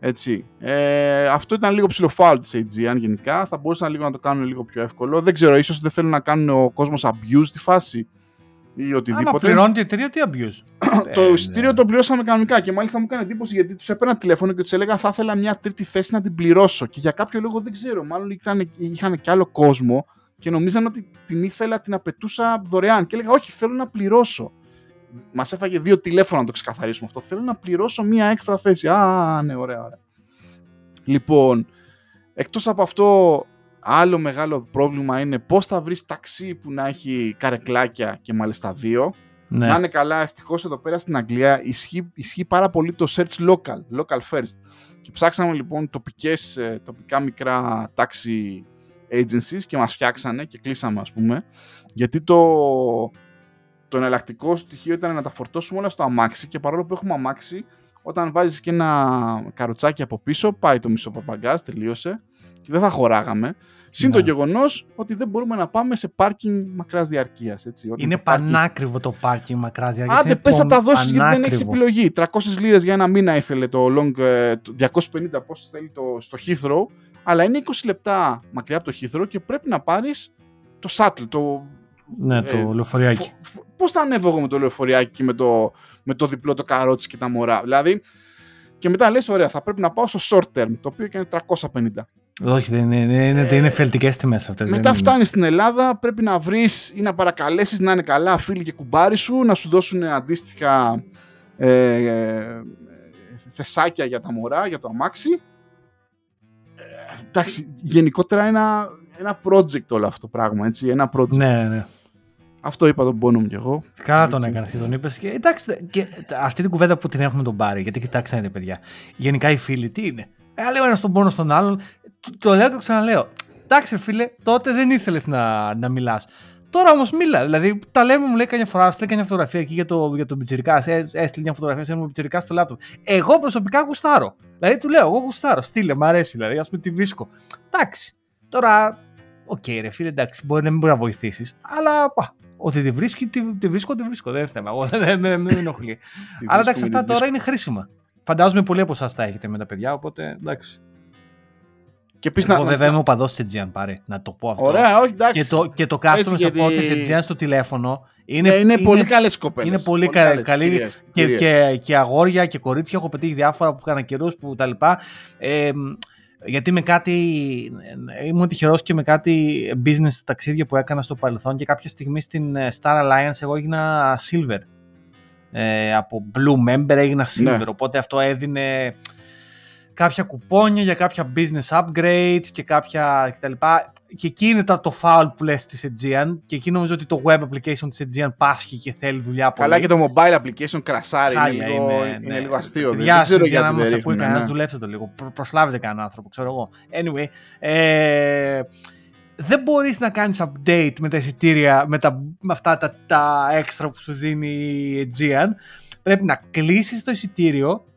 Έτσι. Ε, αυτό ήταν λίγο ψηλοφάουλ της Aegean γενικά. Θα μπορούσαν λίγο να το κάνουν λίγο πιο εύκολο. Δεν ξέρω, ίσως δεν θέλουν να κάνουν ο κόσμος abuse τη φάση ή Άμα οτιδήποτε. πληρώνει η εταιρεία, τι abuse; το Ε, εισιτήριο ναι. το πληρώσαμε κανονικά και μάλιστα μου έκανε εντύπωση γιατί τους έπαιρνα τηλέφωνο και τους έλεγα θα ήθελα μια τρίτη θέση να την πληρώσω. Και για κάποιο λόγο δεν ξέρω, μάλλον είχαν, είχαν και άλλο κόσμο και νομίζαν ότι την ήθελα, την απαιτούσα δωρεάν. Και έλεγα, Όχι, θέλω να πληρώσω. Μας έφαγε δύο τηλέφωνα να το ξεκαθαρίσουμε αυτό. Θέλω να πληρώσω μια έξτρα θέση. Α, ναι, ωραία, ωραία. Λοιπόν, εκτός από αυτό, άλλο μεγάλο πρόβλημα είναι πώς θα βρεις ταξί που να έχει καρεκλάκια και μάλιστα δύο. Ναι. Να είναι καλά, ευτυχώς εδώ πέρα στην Αγγλία ισχύει, ισχύει πάρα πολύ το search local, local first. Και ψάξαμε λοιπόν τοπικές, ε, τοπικά μικρά taxi agencies και μας φτιάξανε και κλείσαμε ας πούμε. Γιατί το, το εναλλακτικό στοιχείο ήταν να τα φορτώσουμε όλα στο αμάξι και παρόλο που έχουμε αμάξι, όταν βάζεις και ένα καροτσάκι από πίσω, πάει το μισό παπαγκάζ, τελείωσε και δεν θα χωράγαμε. Συν το Ναι. γεγονός ότι δεν μπορούμε να πάμε σε πάρκινγκ μακράς διαρκείας. Είναι πανάκριβο το πάρκινγκ μακράς διάρκεια. Άντε, πες θα τα δώσεις γιατί δεν έχεις πανάκριβο. επιλογή. 300 λίρες για ένα μήνα ήθελε το long, ε, το 250 πόσο θέλει το, στο Heathrow, αλλά είναι 20 λεπτά μακριά από το Heathrow και πρέπει να πάρεις το shuttle, το. Ναι, το λεωφοριάκι. Πώς θα ανέβω εγώ με το λεωφοριάκι και με το, με το διπλό το καρότσι και τα μωρά. Δηλαδή, και μετά λες, ωραία, θα πρέπει να πάω στο short term, το οποίο και είναι 350. Όχι, δεν είναι, είναι, είναι, Ε, είναι φελτικές τιμές αυτές. Μετά δεν είναι. φτάνεις στην Ελλάδα, πρέπει να βρεις ή να παρακαλέσεις να είναι καλά φίλοι και κουμπάρι σου, να σου δώσουν αντίστοιχα ε, ε, θεσάκια για τα μωρά, για το αμάξι. Ε, εντάξει, γενικότερα ένα, ένα project όλο αυτό το πράγμα, έτσι, ένα project. Ναι, ναι. Αυτό είπα τον πόνο μου κι εγώ. Καλά τον Έτσι. έκανες και τον είπες. Και, εντάξει, και αυτή την κουβέντα που την έχουμε τον πάρει, γιατί κοιτάξτε να δείτε, παιδιά. Γενικά οι φίλοι τι είναι; Ε, λέω ένας στον πόνος στον άλλον. Το, το λέω και το ξαναλέω. Εντάξει, ρε φίλε, τότε δεν ήθελες να, να μιλάς. Τώρα όμως μίλα. Δηλαδή τα λέμε, μου λέει καμιά φορά, στέλνει καμιά φωτογραφία εκεί για το, για τον Πιτσυρικά. Ε, έστειλε μια φωτογραφία σε ένα Πιτσυρικά στο λάπτοπ. Εγώ προσωπικά γουστάρω. Δηλαδή του λέω, εγώ γουστάρω. Στείλε, μου αρέσει δηλαδή. Α πούμε τη βρίσκω. Εντάξει. Τώρα, OK, okay, ρε φίλε, εντάξει, μπορεί να μην μπορεί να βοηθήσεις. Αλλά πα, ότι τη βρίσκει, τη, τη βρίσκω, τη βρίσκω. Δεν θέμα. Εγώ δεν με ενοχλεί. Αλλά εντάξει, αυτά τώρα είναι χρήσιμα. Φαντάζομαι πολλοί από εσάς τα έχετε με τα παιδιά, οπότε εντάξει. Και επίσης Εγώ να... βέβαια είμαι οπαδός της Aegean πάρε, να το πω αυτό. Ωραία, όχι, εντάξει. Και το, και το customer support της Aegean στο τηλέφωνο είναι, ναι, είναι, είναι πολύ καλές κοπέλες. Είναι πολύ, πολύ καλές. Καλή, κυρίες, και, κυρίες. Και, και, αγόρια και κορίτσια. Έχω πετύχει διάφορα που έκανα καιρούς που τα λοιπά. Ε, γιατί με κάτι, ήμουν τυχερός και με κάτι business ταξίδια που έκανα στο παρελθόν και κάποια στιγμή στην ε, Star Alliance εγώ έγινα silver. Ε, από blue member έγινα silver, ναι. οπότε αυτό έδινε κάποια κουπόνια για κάποια business upgrades και κάποια κτλ. Και εκεί είναι το foul που λες της Aegean και εκεί νομίζω ότι το web application της Aegean πάσχει και θέλει δουλειά πολύ. Καλά και το mobile application κρασάρει, είναι, λίγο, είναι, είναι λίγο αστείο. Δεν ξέρω γιατί δεν ρίχνουν. Ναι. δουλέψτε το λίγο, προσλάβετε κανέναν άνθρωπο, ξέρω εγώ. Anyway, ε, δεν μπορείς να κάνεις update με τα εισιτήρια, με, τα, με αυτά τα, τα extra που σου δίνει η Aegean. Πρέπει να κλείσεις το εισιτήριο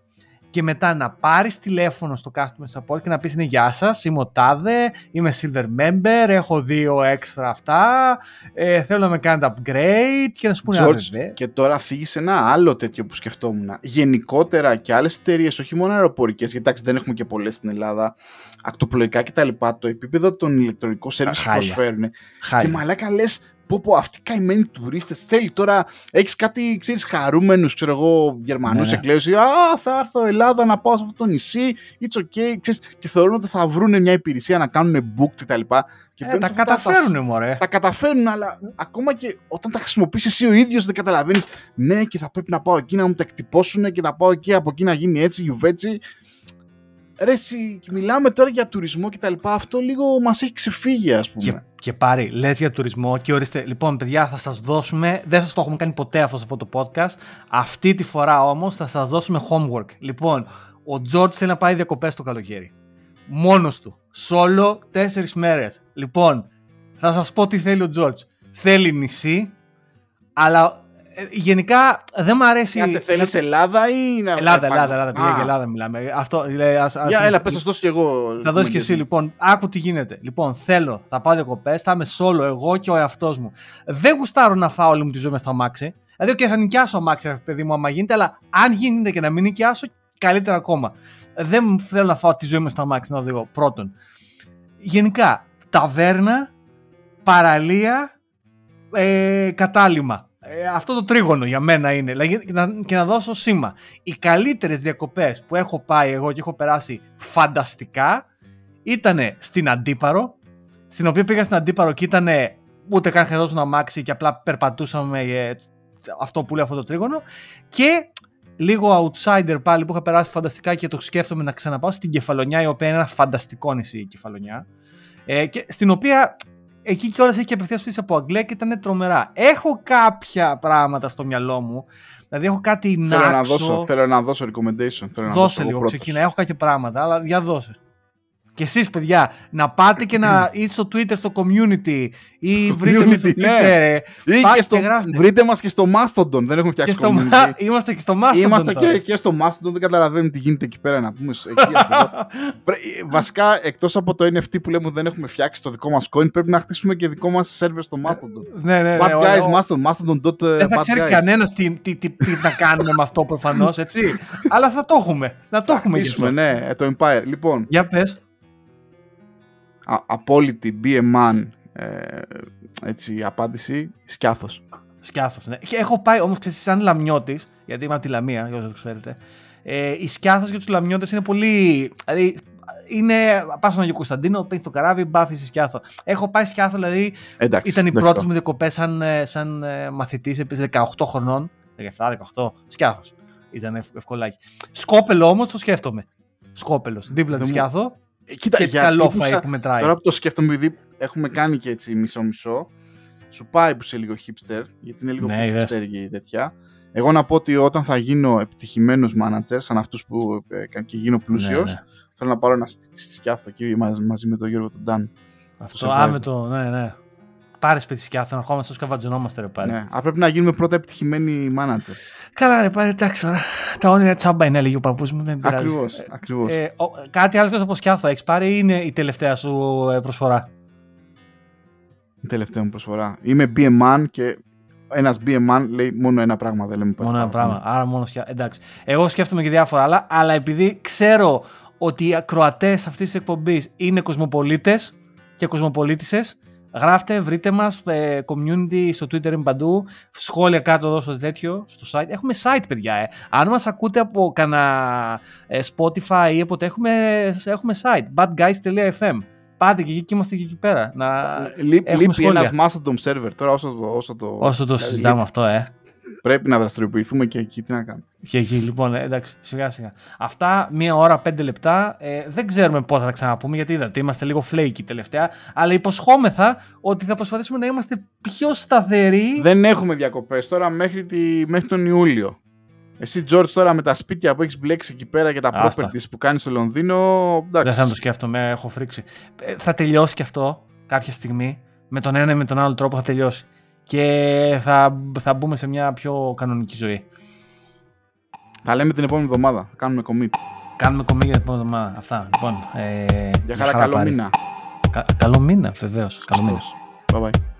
και μετά να πάρεις τηλέφωνο στο customer support και να πεις είναι γεια σας, είμαι ο Τάδε, είμαι silver member, έχω δύο έξτρα αυτά, ε, θέλω να με κάνετε upgrade και να σου πούνε George, και τώρα φύγεις σε ένα άλλο τέτοιο που σκεφτόμουν. Γενικότερα και άλλες εταιρείες, όχι μόνο αεροπορικές, γιατί εντάξει δεν έχουμε και πολλές στην Ελλάδα, ακτοπλοϊκά κτλ. Το επίπεδο των ηλεκτρονικών service που προσφέρουν. Χάλια. Και μαλάκα λες, πω πω αυτοί καημένοι τουρίστες. Θέλει τώρα, έχεις κάτι, ξέρεις, χαρούμενους, ξέρω εγώ, Γερμανούς ναι, ναι. Α, θα έρθω Ελλάδα να πάω σε αυτό το νησί. It's okay. Ξέρεις, και θεωρούν ότι θα βρουν μια υπηρεσία να κάνουν book κτλ. Και ε, τα καταφέρουν, τα, μωρέ. Τα καταφέρουν, αλλά ακόμα και όταν τα χρησιμοποιήσει εσύ ο ίδιος δεν καταλαβαίνεις. Ναι, και θα πρέπει να πάω εκεί να μου τα εκτυπώσουν και να πάω εκεί από εκεί να γίνει έτσι, γιουβέτσι. Ρε, μιλάμε τώρα για τουρισμό και τα λοιπά. Αυτό λίγο μας έχει ξεφύγει, ας πούμε. Και, και πάρει, λες για τουρισμό και ορίστε. Λοιπόν, παιδιά, θα σας δώσουμε. Δεν σας το έχουμε κάνει ποτέ αυτό σε αυτό το podcast. Αυτή τη φορά όμως θα σας δώσουμε homework. Λοιπόν, ο George θέλει να πάει διακοπές το καλοκαίρι. Μόνος του. Σόλο τέσσερις μέρες. Λοιπόν, θα σας πω τι θέλει ο George. Θέλει νησί, αλλά ε, γενικά δεν μου αρέσει. Κάτσε, θέλεις Ελλάδα ή να. Ελλάδα, Ελλάδα, Ελλάδα. Πήγα για Ελλάδα μιλάμε. Αυτό, λέει, ας, ας, Για, έλα, πες, θα δώσω κι εγώ. Θα δώσεις κι εσύ, λοιπόν. Άκου τι γίνεται. Λοιπόν, θέλω, θα πάω διακοπές, θα είμαι solo εγώ και ο εαυτός μου. Δεν γουστάρω να φάω όλη μου τη ζωή μες στο αμάξι. Δηλαδή, και θα νοικιάσω αμάξι, παιδί μου, άμα γίνεται, αλλά αν γίνεται και να μην νοικιάσω, καλύτερα ακόμα. Δεν θέλω να φάω τη ζωή μες στο αμάξι να οδηγώ. Πρώτον. Γενικά, ταβέρνα, παραλία, ε, κατάλημα ε, αυτό το τρίγωνο για μένα είναι. Και να, και να δώσω σήμα. Οι καλύτερες διακοπές που έχω πάει εγώ και έχω περάσει φανταστικά ήταν στην Αντίπαρο. Στην οποία πήγα στην Αντίπαρο και ήταν ούτε καν χρειαζόταν να αμάξι και απλά περπατούσαμε ε, αυτό που λέει αυτό το τρίγωνο. Και λίγο outsider πάλι που είχα περάσει φανταστικά και το σκέφτομαι να ξαναπάω στην Κεφαλονιά, η οποία είναι ένα φανταστικό νησί η Κεφαλονιά. Ε, και στην οποία εκεί κιόλας έχει και απευθείας πίσω από Αγγλία και ήταν τρομερά. Έχω κάποια πράγματα στο μυαλό μου. Δηλαδή έχω κάτι να θέλω να δώσω, θέλω να δώσω recommendation. Θέλω να δώσε λίγο, ξεκινά. Έχω κάποια πράγματα, αλλά για δώσε. Και εσείς παιδιά, να πάτε και να είστε στο Twitter, στο community ή βρείτε μας στο ναι. Twitter. Ή και στο, βρείτε μας και στο Mastodon, δεν έχουμε φτιάξει community. Είμαστε και στο Mastodon. Είμαστε και, και στο Mastodon, δεν καταλαβαίνουμε τι γίνεται εκεί πέρα να πούμε. Εκεί, Βασικά, εκτός από το NFT που λέμε ότι δεν έχουμε φτιάξει το δικό μας coin, πρέπει να χτίσουμε και δικό μας server στο Mastodon. Ναι, ναι, Bad ναι, guys, Mastodon, Mastodon. Δεν θα ξέρει κανένας τι, τι, τι, τι να κάνουμε με αυτό προφανώς, έτσι. Αλλά θα το έχουμε. Να το έχουμε. Ναι, το Empire. Λοιπόν. Για πες απόλυτη BMAN ε, έτσι, απάντηση, σκιάθος. Σκιάθος, ναι. Και έχω πάει όμως, ξέρεις, σαν λαμιώτης, γιατί είμαι από τη Λαμία, για όσο το ξέρετε, ε, η σκιάθος για τους λαμιώτες είναι πολύ... Δηλαδή, είναι, πας στον Αγιο Κωνσταντίνο, παίρνεις το καράβι, μπάφεις στη Σκιάθο. Έχω πάει Σκιάθο, δηλαδή, εντάξει, ήταν οι πρώτε μου διακοπές σαν, ε, σαν ε, μαθητής, επίσης 18 χρονών, 17-18, Σκιάθος. Ήταν ευκολάκι. Σκόπελο όμως το σκέφτομαι. Σκόπελος, δίπλα της Σκιάθο. Ε, κοίτα, και για καλό που μετράει. Τώρα που το σκέφτομαι, επειδή έχουμε κάνει και έτσι μισό-μισό, σου πάει που είσαι λίγο hipster, γιατί είναι λίγο ναι, πιο hipster και τέτοια. Εγώ να πω ότι όταν θα γίνω επιτυχημένος manager, σαν αυτούς που ε, και γίνω πλούσιος, ναι, ναι. θέλω να πάρω ένα σπίτι στη Σκιάθο εκεί μαζί, με τον Γιώργο τον Ντάν. Αυτό, άμετο, ναι, ναι. Πάρε σπίτι σκιάθο, να ερχόμαστε, σκαβατζωνόμαστε, ρε πάρε. Ναι, α, πρέπει να γίνουμε πρώτα επιτυχημένοι managers. Καλά, ρε πάρε, εντάξει τώρα. Τα όνειρα τσάμπα είναι, έλεγε ο παππούς μου, δεν πειράζει. Ακριβώς. Ακριβώς. Ε, ο, κάτι άλλο από σκιάθο έχεις πάρει ή είναι η τελευταία σου ε, προσφορά; Η τελευταία μου προσφορά. Είμαι BM1 και ένας BM1 λέει μόνο ένα πράγμα, δεν λέμε Μόνο ένα πράγμα. Άρα μόνο σκιά... Εντάξει. Εγώ σκέφτομαι και διάφορα άλλα, αλλά επειδή ξέρω ότι οι ακροατές αυτής της εκπομπής είναι κοσμοπολίτες και κοσμοπολίτησε, γράφτε, βρείτε μας, ε, community στο Twitter είναι παντού, σχόλια κάτω εδώ στο τέτοιο, στο site. Έχουμε site, παιδιά. Ε. Αν μας ακούτε από κανένα ε, Spotify ή από έχουμε, έχουμε site, badguys.fm. Πάτε και εκεί και είμαστε και εκεί πέρα. Να Λείπει ένας Mastodon server τώρα όσο το, όσο το, όσο το δηλαδή, συζητάμε αυτό, ε. Πρέπει να δραστηριοποιηθούμε και εκεί. Τι να κάνουμε. Και εκεί, λοιπόν, ε, εντάξει, σιγά σιγά. Αυτά, μία ώρα, πέντε λεπτά. Ε, δεν ξέρουμε πότε θα ξαναπούμε, γιατί είδατε, είμαστε λίγο flaky τελευταία. Αλλά υποσχόμεθα ότι θα προσπαθήσουμε να είμαστε πιο σταθεροί. Δεν έχουμε διακοπές τώρα μέχρι, τη, μέχρι τον Ιούλιο. Εσύ, George, τώρα με τα σπίτια που έχεις μπλέξει εκεί πέρα και τα Άστα. properties που κάνεις στο Λονδίνο. Εντάξει. Δεν θα το σκέφτομαι, έχω φρίξει. Ε, θα τελειώσει και αυτό κάποια στιγμή. Με τον ένα ή με τον άλλο τρόπο θα τελειώσει. Και θα, θα μπούμε σε μια πιο κανονική ζωή. Θα λέμε την επόμενη εβδομάδα. Θα κάνουμε commit. Κάνουμε commit για την επόμενη εβδομάδα. Αυτά. Λοιπόν, ε, για χαρά, καλό μήνα. Κα, καλό μήνα, βεβαίως. Καλό μήνα. Bye bye.